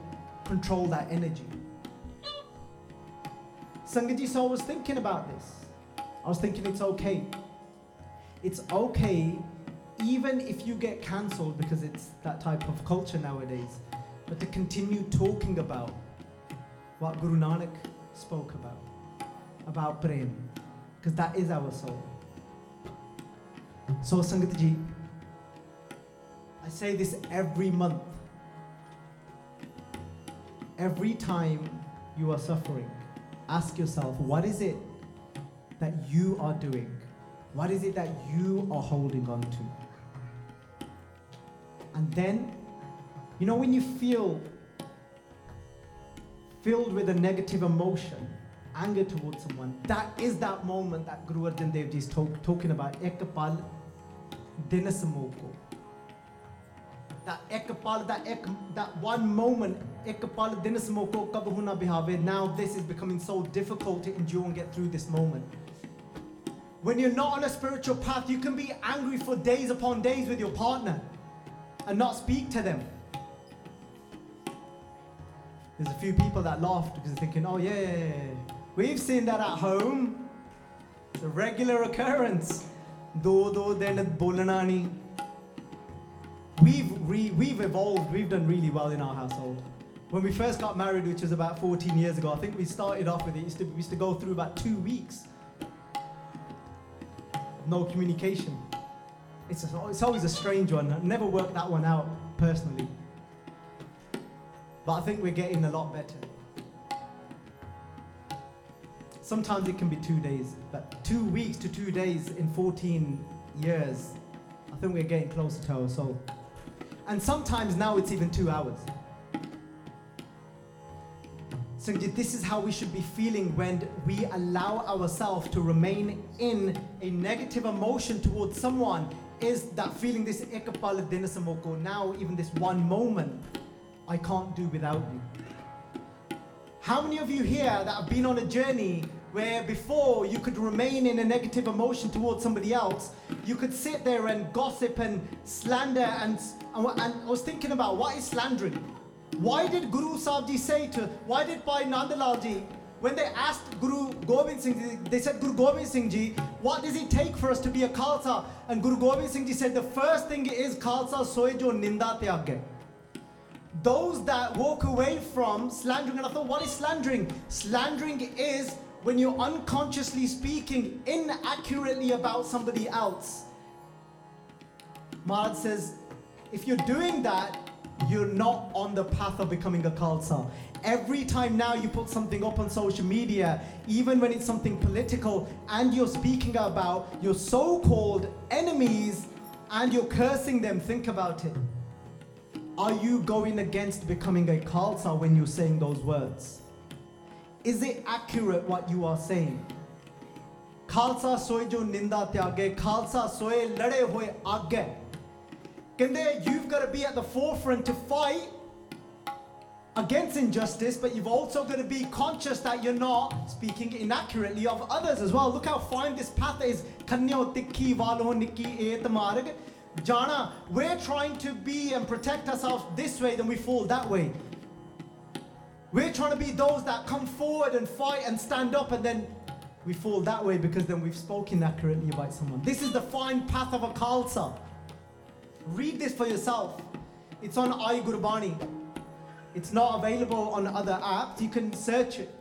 control that energy. Sangaji, so I was thinking about this. I was thinking it's okay. It's okay even if you get cancelled because it's that type of culture nowadays, but to continue talking about what Guru Nanak spoke about about Prem, because that is our soul. So, Sangat ji, I say this every month. Every time you are suffering, ask yourself, what is it that you are doing? What is it that you are holding on to? And then, you know, when you feel filled with a negative emotion, anger towards someone, that is that moment that Guru Arjan Dev Ji is talk, talking about. Ek pal din. That ek pal, that ek, that one moment, bihave. Now this is becoming so difficult to endure and get through this moment. When you're not on a spiritual path, you can be angry for days upon days with your partner and not speak to them. There's a few people that laughed because they're thinking, oh, yeah, yeah, yeah. we've seen that at home. It's a regular occurrence. We've re, we've evolved. We've done really well in our household. When we first got married, which was about 14 years ago, I think we started off with it. Used to, we used to go through about two weeks. No communication. It's, a, it's always a strange one. I never worked that one out personally. But I think we're getting a lot better. Sometimes it can be two days, but two weeks to two days in 14 years, I think we're getting closer to our soul. And sometimes now it's even two hours. So this is how we should be feeling when we allow ourselves to remain in a negative emotion towards someone. Is that feeling this ekapala dinasamoko now, even this one moment, I can't do without you. How many of you here that have been on a journey where before you could remain in a negative emotion towards somebody else, you could sit there and gossip and slander and, and, and I was thinking about what is slandering? Why did Guru Sahib Ji say to, why did Bhai Nandalal Ji, when they asked Guru Gobind Singh Ji, they said, Guru Gobind Singh Ji, what does it take for us to be a Khalsa? And Guru Gobind Singh Ji said, the first thing is Khalsa soy jo ninda tyage those that walk away from slandering. And I thought, what is slandering? Slandering is when you're unconsciously speaking inaccurately about somebody else. Maharaj says, if you're doing that, you're not on the path of becoming a Khalsa. Every time now you put something up on social media, even when it's something political, and you're speaking about your so called enemies and you're cursing them, think about it. Are you going against becoming a Khalsa when you're saying those words? Is it accurate what you are saying? Khalsa soy jo ninda tyage, Khalsa soy lade hoye aage. Kende, you've got to be at the forefront to fight against injustice, but you've also got to be conscious that you're not speaking inaccurately of others as well. Look how fine this path is. Jana, we're trying to be and protect ourselves this way, then we fall that way. We're trying to be those that come forward and fight and stand up, and then we fall that way because then we've spoken accurately about someone. This is the fine path of a Khalsa. Read this for yourself. It's on iGurbani. It's not available on other apps. You can search it.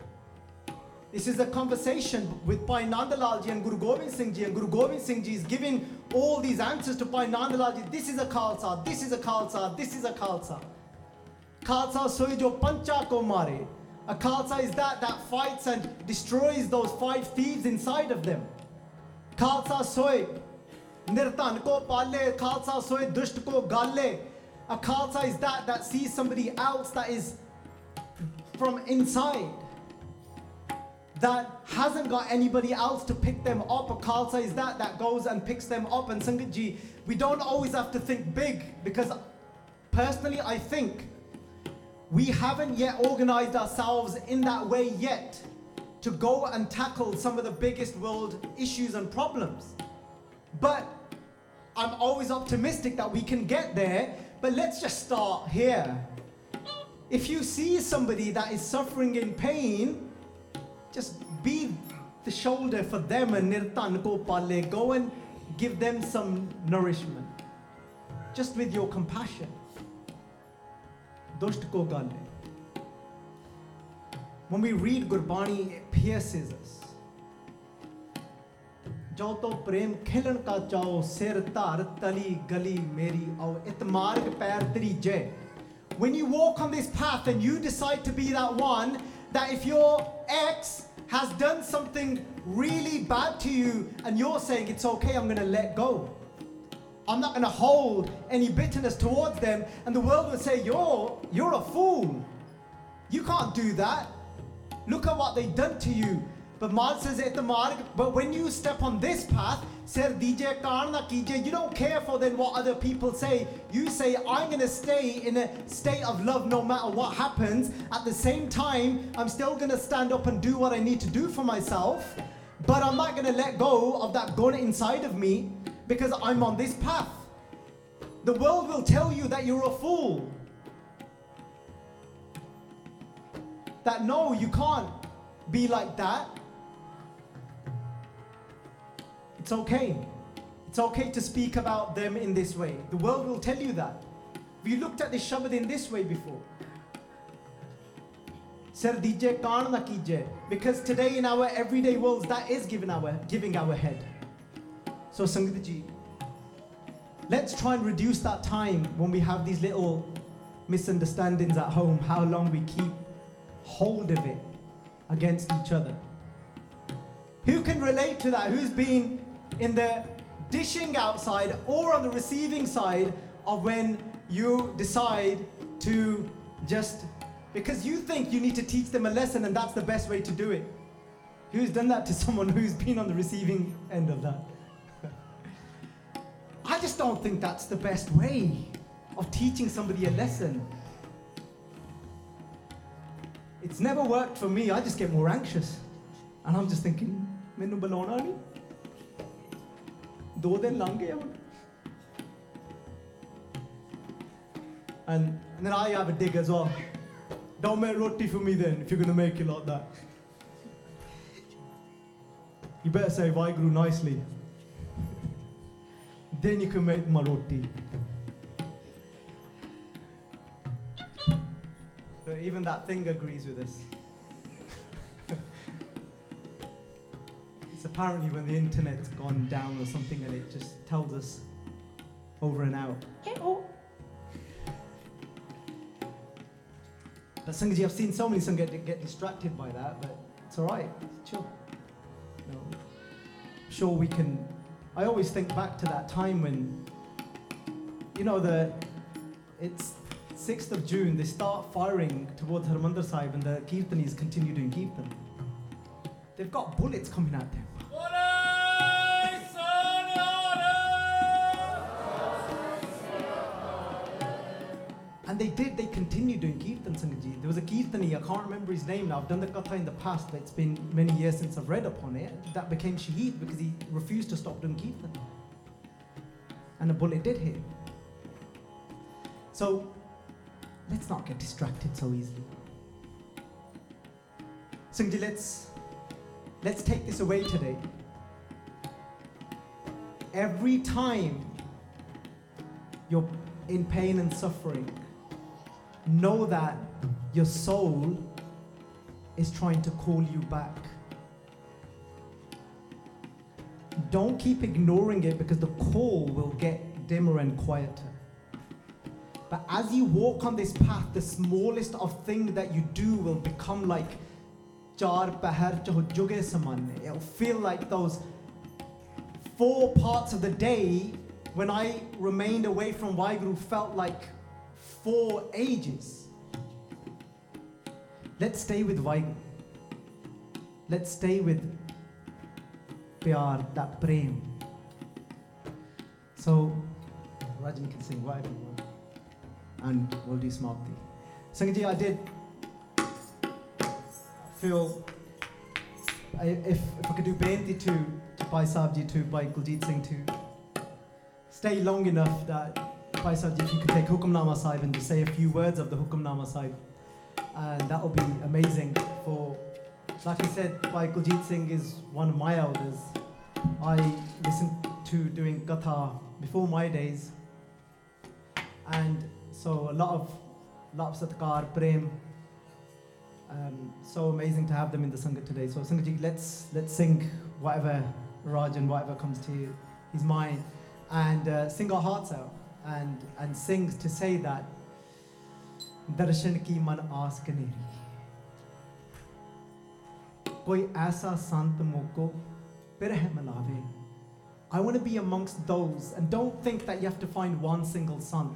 This is a conversation with Bhai Nandalal ji and Guru Gobind Singh ji, and Guru Gobind Singh ji is giving all these answers to Bhai Nandalal ji. This is a Khalsa, this is a Khalsa, this is a Khalsa. Khalsa soy jo pancha ko mare. A Khalsa is that that fights and destroys those five thieves inside of them. Khalsa soy nirtan ko pale, Khalsa soy dusht ko galle. A Khalsa is that that sees somebody else that is from inside that hasn't got anybody else to pick them up. A Khalsa is that that goes and picks them up. And Sangatji, we don't always have to think big because personally, I think we haven't yet organized ourselves in that way yet to go and tackle some of the biggest world issues and problems. But I'm always optimistic that we can get there. But let's just start here. If you see somebody that is suffering in pain, just be the shoulder for them and nirtan ko pale. Go and give them some nourishment. Just with your compassion. Dusht ko galle. When we read Gurbani, it pierces us when you walk on this path and you decide to be that one, that if your ex has done something really bad to you and you're saying, it's okay, I'm gonna let go. I'm not gonna hold any bitterness towards them, and the world would say, You're you're a fool. You can't do that. Look at what they've done to you but Mal says at the mark, but when you step on this path, sir DJ karna kije, you don't care for then what other people say. You say, I'm gonna stay in a state of love no matter what happens. At the same time, I'm still gonna stand up and do what I need to do for myself. But I'm not gonna let go of that gun inside of me because I'm on this path. The world will tell you that you're a fool. That no, you can't be like that. It's okay. It's okay to speak about them in this way. The world will tell you that. We looked at the Shabad in this way before. Sir DJ. Because today in our everyday worlds, that is giving our giving our head. So Sangatji, let's try and reduce that time when we have these little misunderstandings at home, how long we keep hold of it against each other. Who can relate to that? Who's been in the dishing outside or on the receiving side of when you decide to just because you think you need to teach them a lesson and that's the best way to do it. Who's done that to someone who's been on the receiving end of that? <laughs> I just don't think that's the best way of teaching somebody a lesson. It's never worked for me. I just get more anxious. And I'm just thinking, ਮੈਨੂੰ ਬੁਲਾਉਣਾ ਨਹੀਂ and, now then I have a dig as well. Don't roti for me then if you're going to make it like that. You better say i Vaiguru nicely. Then you can make my roti. Even that thing agrees with us. It's apparently when the internet's gone down or something and it just tells us over and out. But Sangaji, I've seen so many Sangha get, get distracted by that, but it's alright, it's chill. You know, sure we can. I always think back to that time when, you know, the it's 6th of June, they start firing towards Harmandir Sahib and the Kirtanis continue doing Kirtan. They've got bullets coming at them. And they did, they continued doing Kirtan Sangaji. There was a Kirtani, I can't remember his name now. I've done the Katha in the past, but it's been many years since I've read upon it. That became Shaheed because he refused to stop doing Kirtan. And a bullet did hit him. So let's not get distracted so easily. Sangaji, let's let's take this away today. Every time you're in pain and suffering, know that your soul is trying to call you back don't keep ignoring it because the call will get dimmer and quieter. But as you walk on this path, the smallest of things that you do will become like pahar samanne. It'll feel like those four parts of the day when I remained away from Waiguru felt like four ages. Let's stay with Waiguru. Let's stay with pyar, that prem. So, Rajan can sing whatever. And we'll do Smarti. Sangaji, I did feel I, if, if I could do Benti to, to Bhai Sabji to Bhai Kuljit Singh to stay long enough that If you could take Hukamnama Sahib and just say a few words of the Hukamnama Sahib, and that will be amazing for, like I said, Bhai Kuljit Singh is one of my elders. I listened to doing Katha before my days, and so a lot of, of Satkar, Prem, um, so amazing to have them in the Sangha today. So Sangaji, let's let's sing whatever Rajan whatever comes to his mind, and uh, sing our hearts out, and and sing to say that दर्शन की मन आस कनेरी कोई ऐसा संत मोको पिरह मिलावे I want to be amongst those and don't think that you have to find one single sant.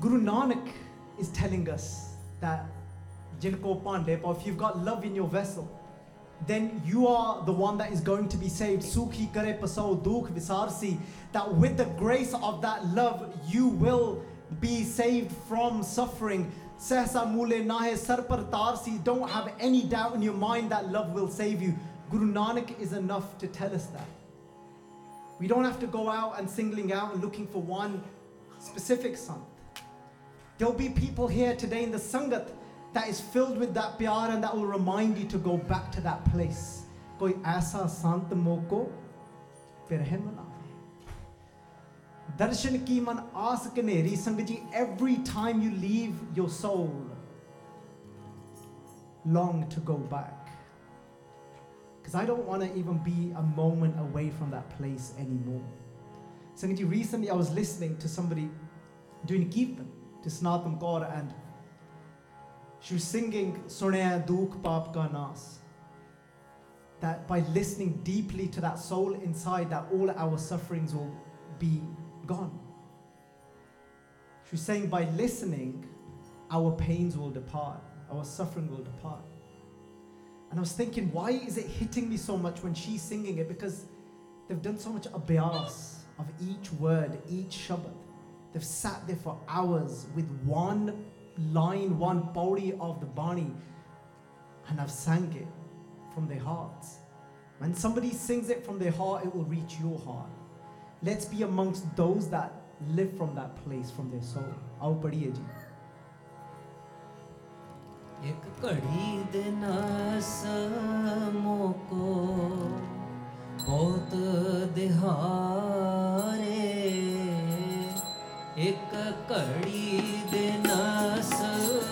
Guru Nanak is telling us that Jinko Pande, but if you've got love in your vessel, then you are the one that is going to be saved. Sukhi kare paso dukh visarsi. That with the grace of that love, you will be saved from suffering. Sehsa mule nahe sar par tarsi. Don't have any doubt in your mind that love will save you. Guru Nanak is enough to tell us that. We don't have to go out and singling out and looking for one specific sant. There'll be people here today in the Sangat that is filled with that pyar and that will remind you to go back to that place. Koi asa शांत मोह को रहम लावे दर्शन की मन आस कनेरी संग जी every long to go back. Because I don't want to even be a moment away from that place anymore. Sangaji, recently I was listening to somebody doing Kirtan to Snatam Kaur, and she was singing Sunaya Dukh Pap Nas. That by listening deeply to that soul inside, that all our sufferings will be gone. She was saying by listening, our pains will depart, our suffering will depart. And I was thinking, why is it hitting me so much when she's singing it? Because they've done so much abhyas of each word, each Shabad. They've sat there for hours with one line, one body of the body, and have sang it from their hearts. When somebody sings it from their heart, it will reach your heart. Let's be amongst those that live from that place, from their soul. आओ पढ़िए जी एक कड़ी दिन समो ਇੱਕ ਘੜੀ ਦੇ ਨਸ ਮੋਕੋ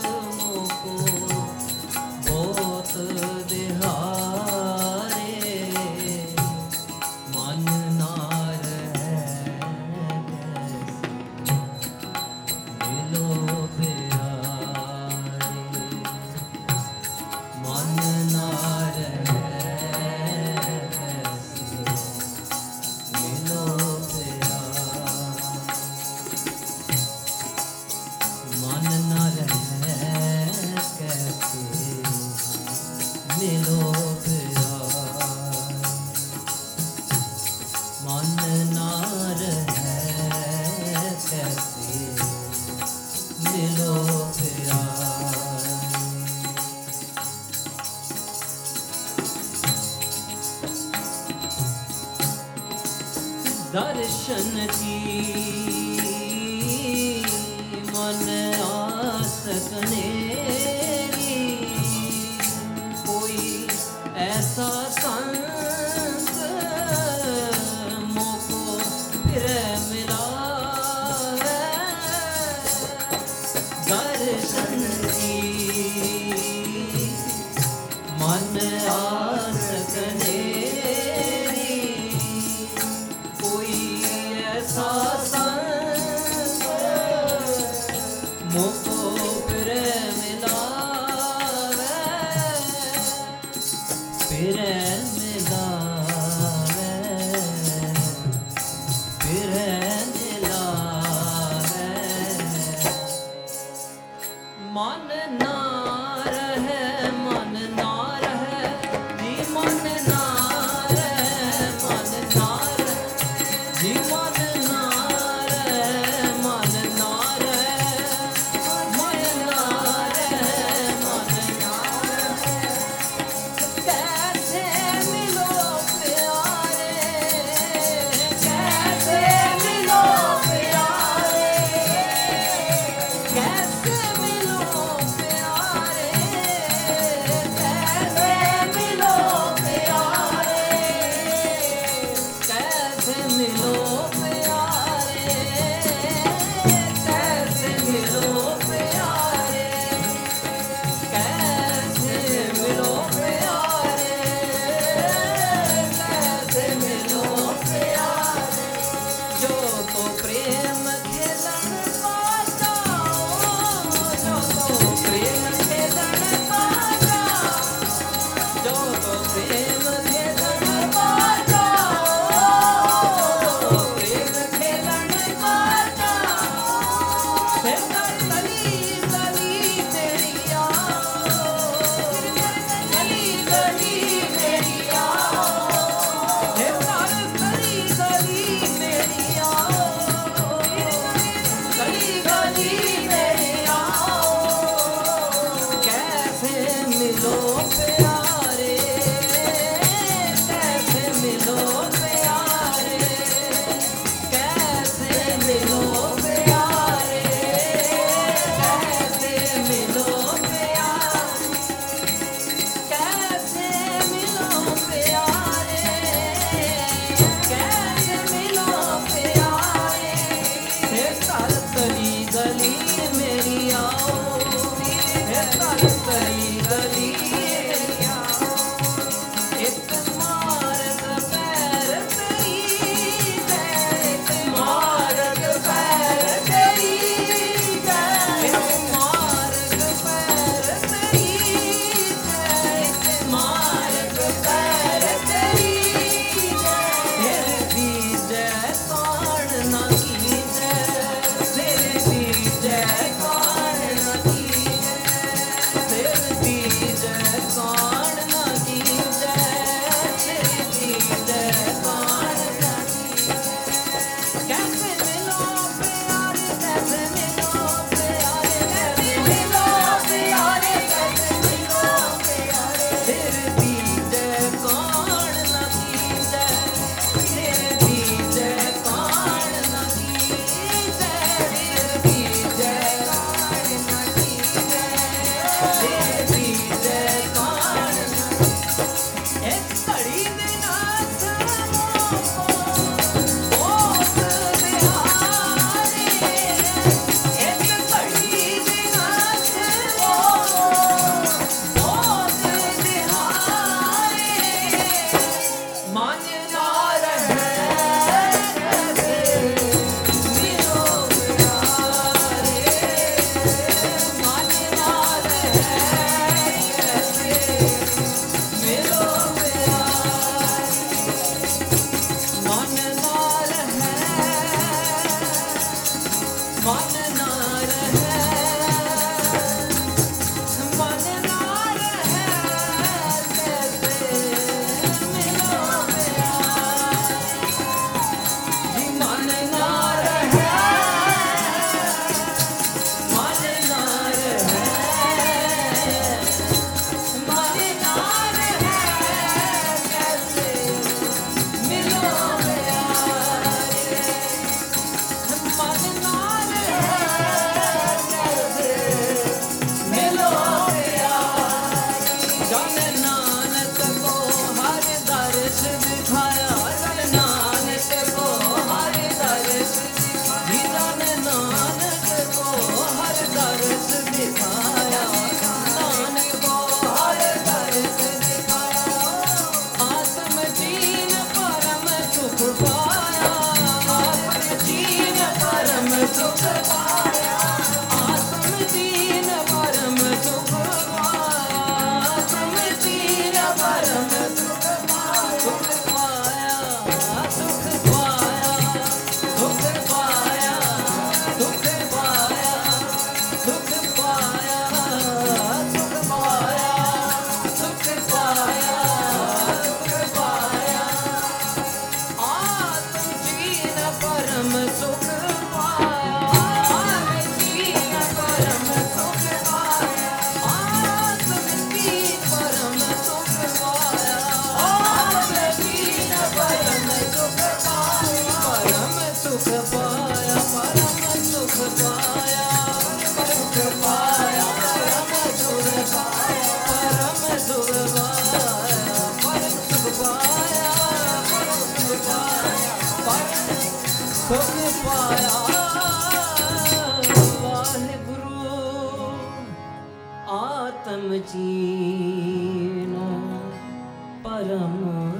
दर्शन की। मन आ सकने कोई ऐसा संग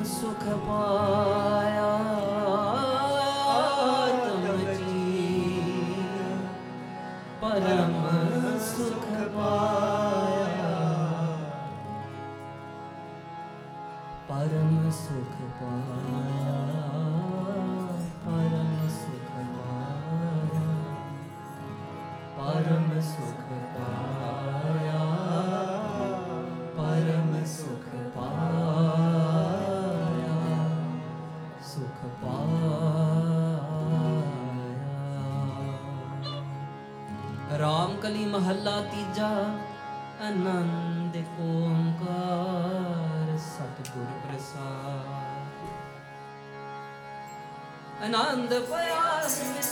सुख पाया परम सुख पाया। परम सुख पाया परम सुख पाया परम सुख पाया। ਪਾਇਆ ਰਾਮ ਕਲੀ ਮਹੱਲਾ ਤੀਜਾ ਆਨੰਦ ਓੰਕਾਰ ਸਤਿਗੁਰ ਪ੍ਰਸਾਦ। ਆਨੰਦ ਪਿਆਸ ਵਿੱਚ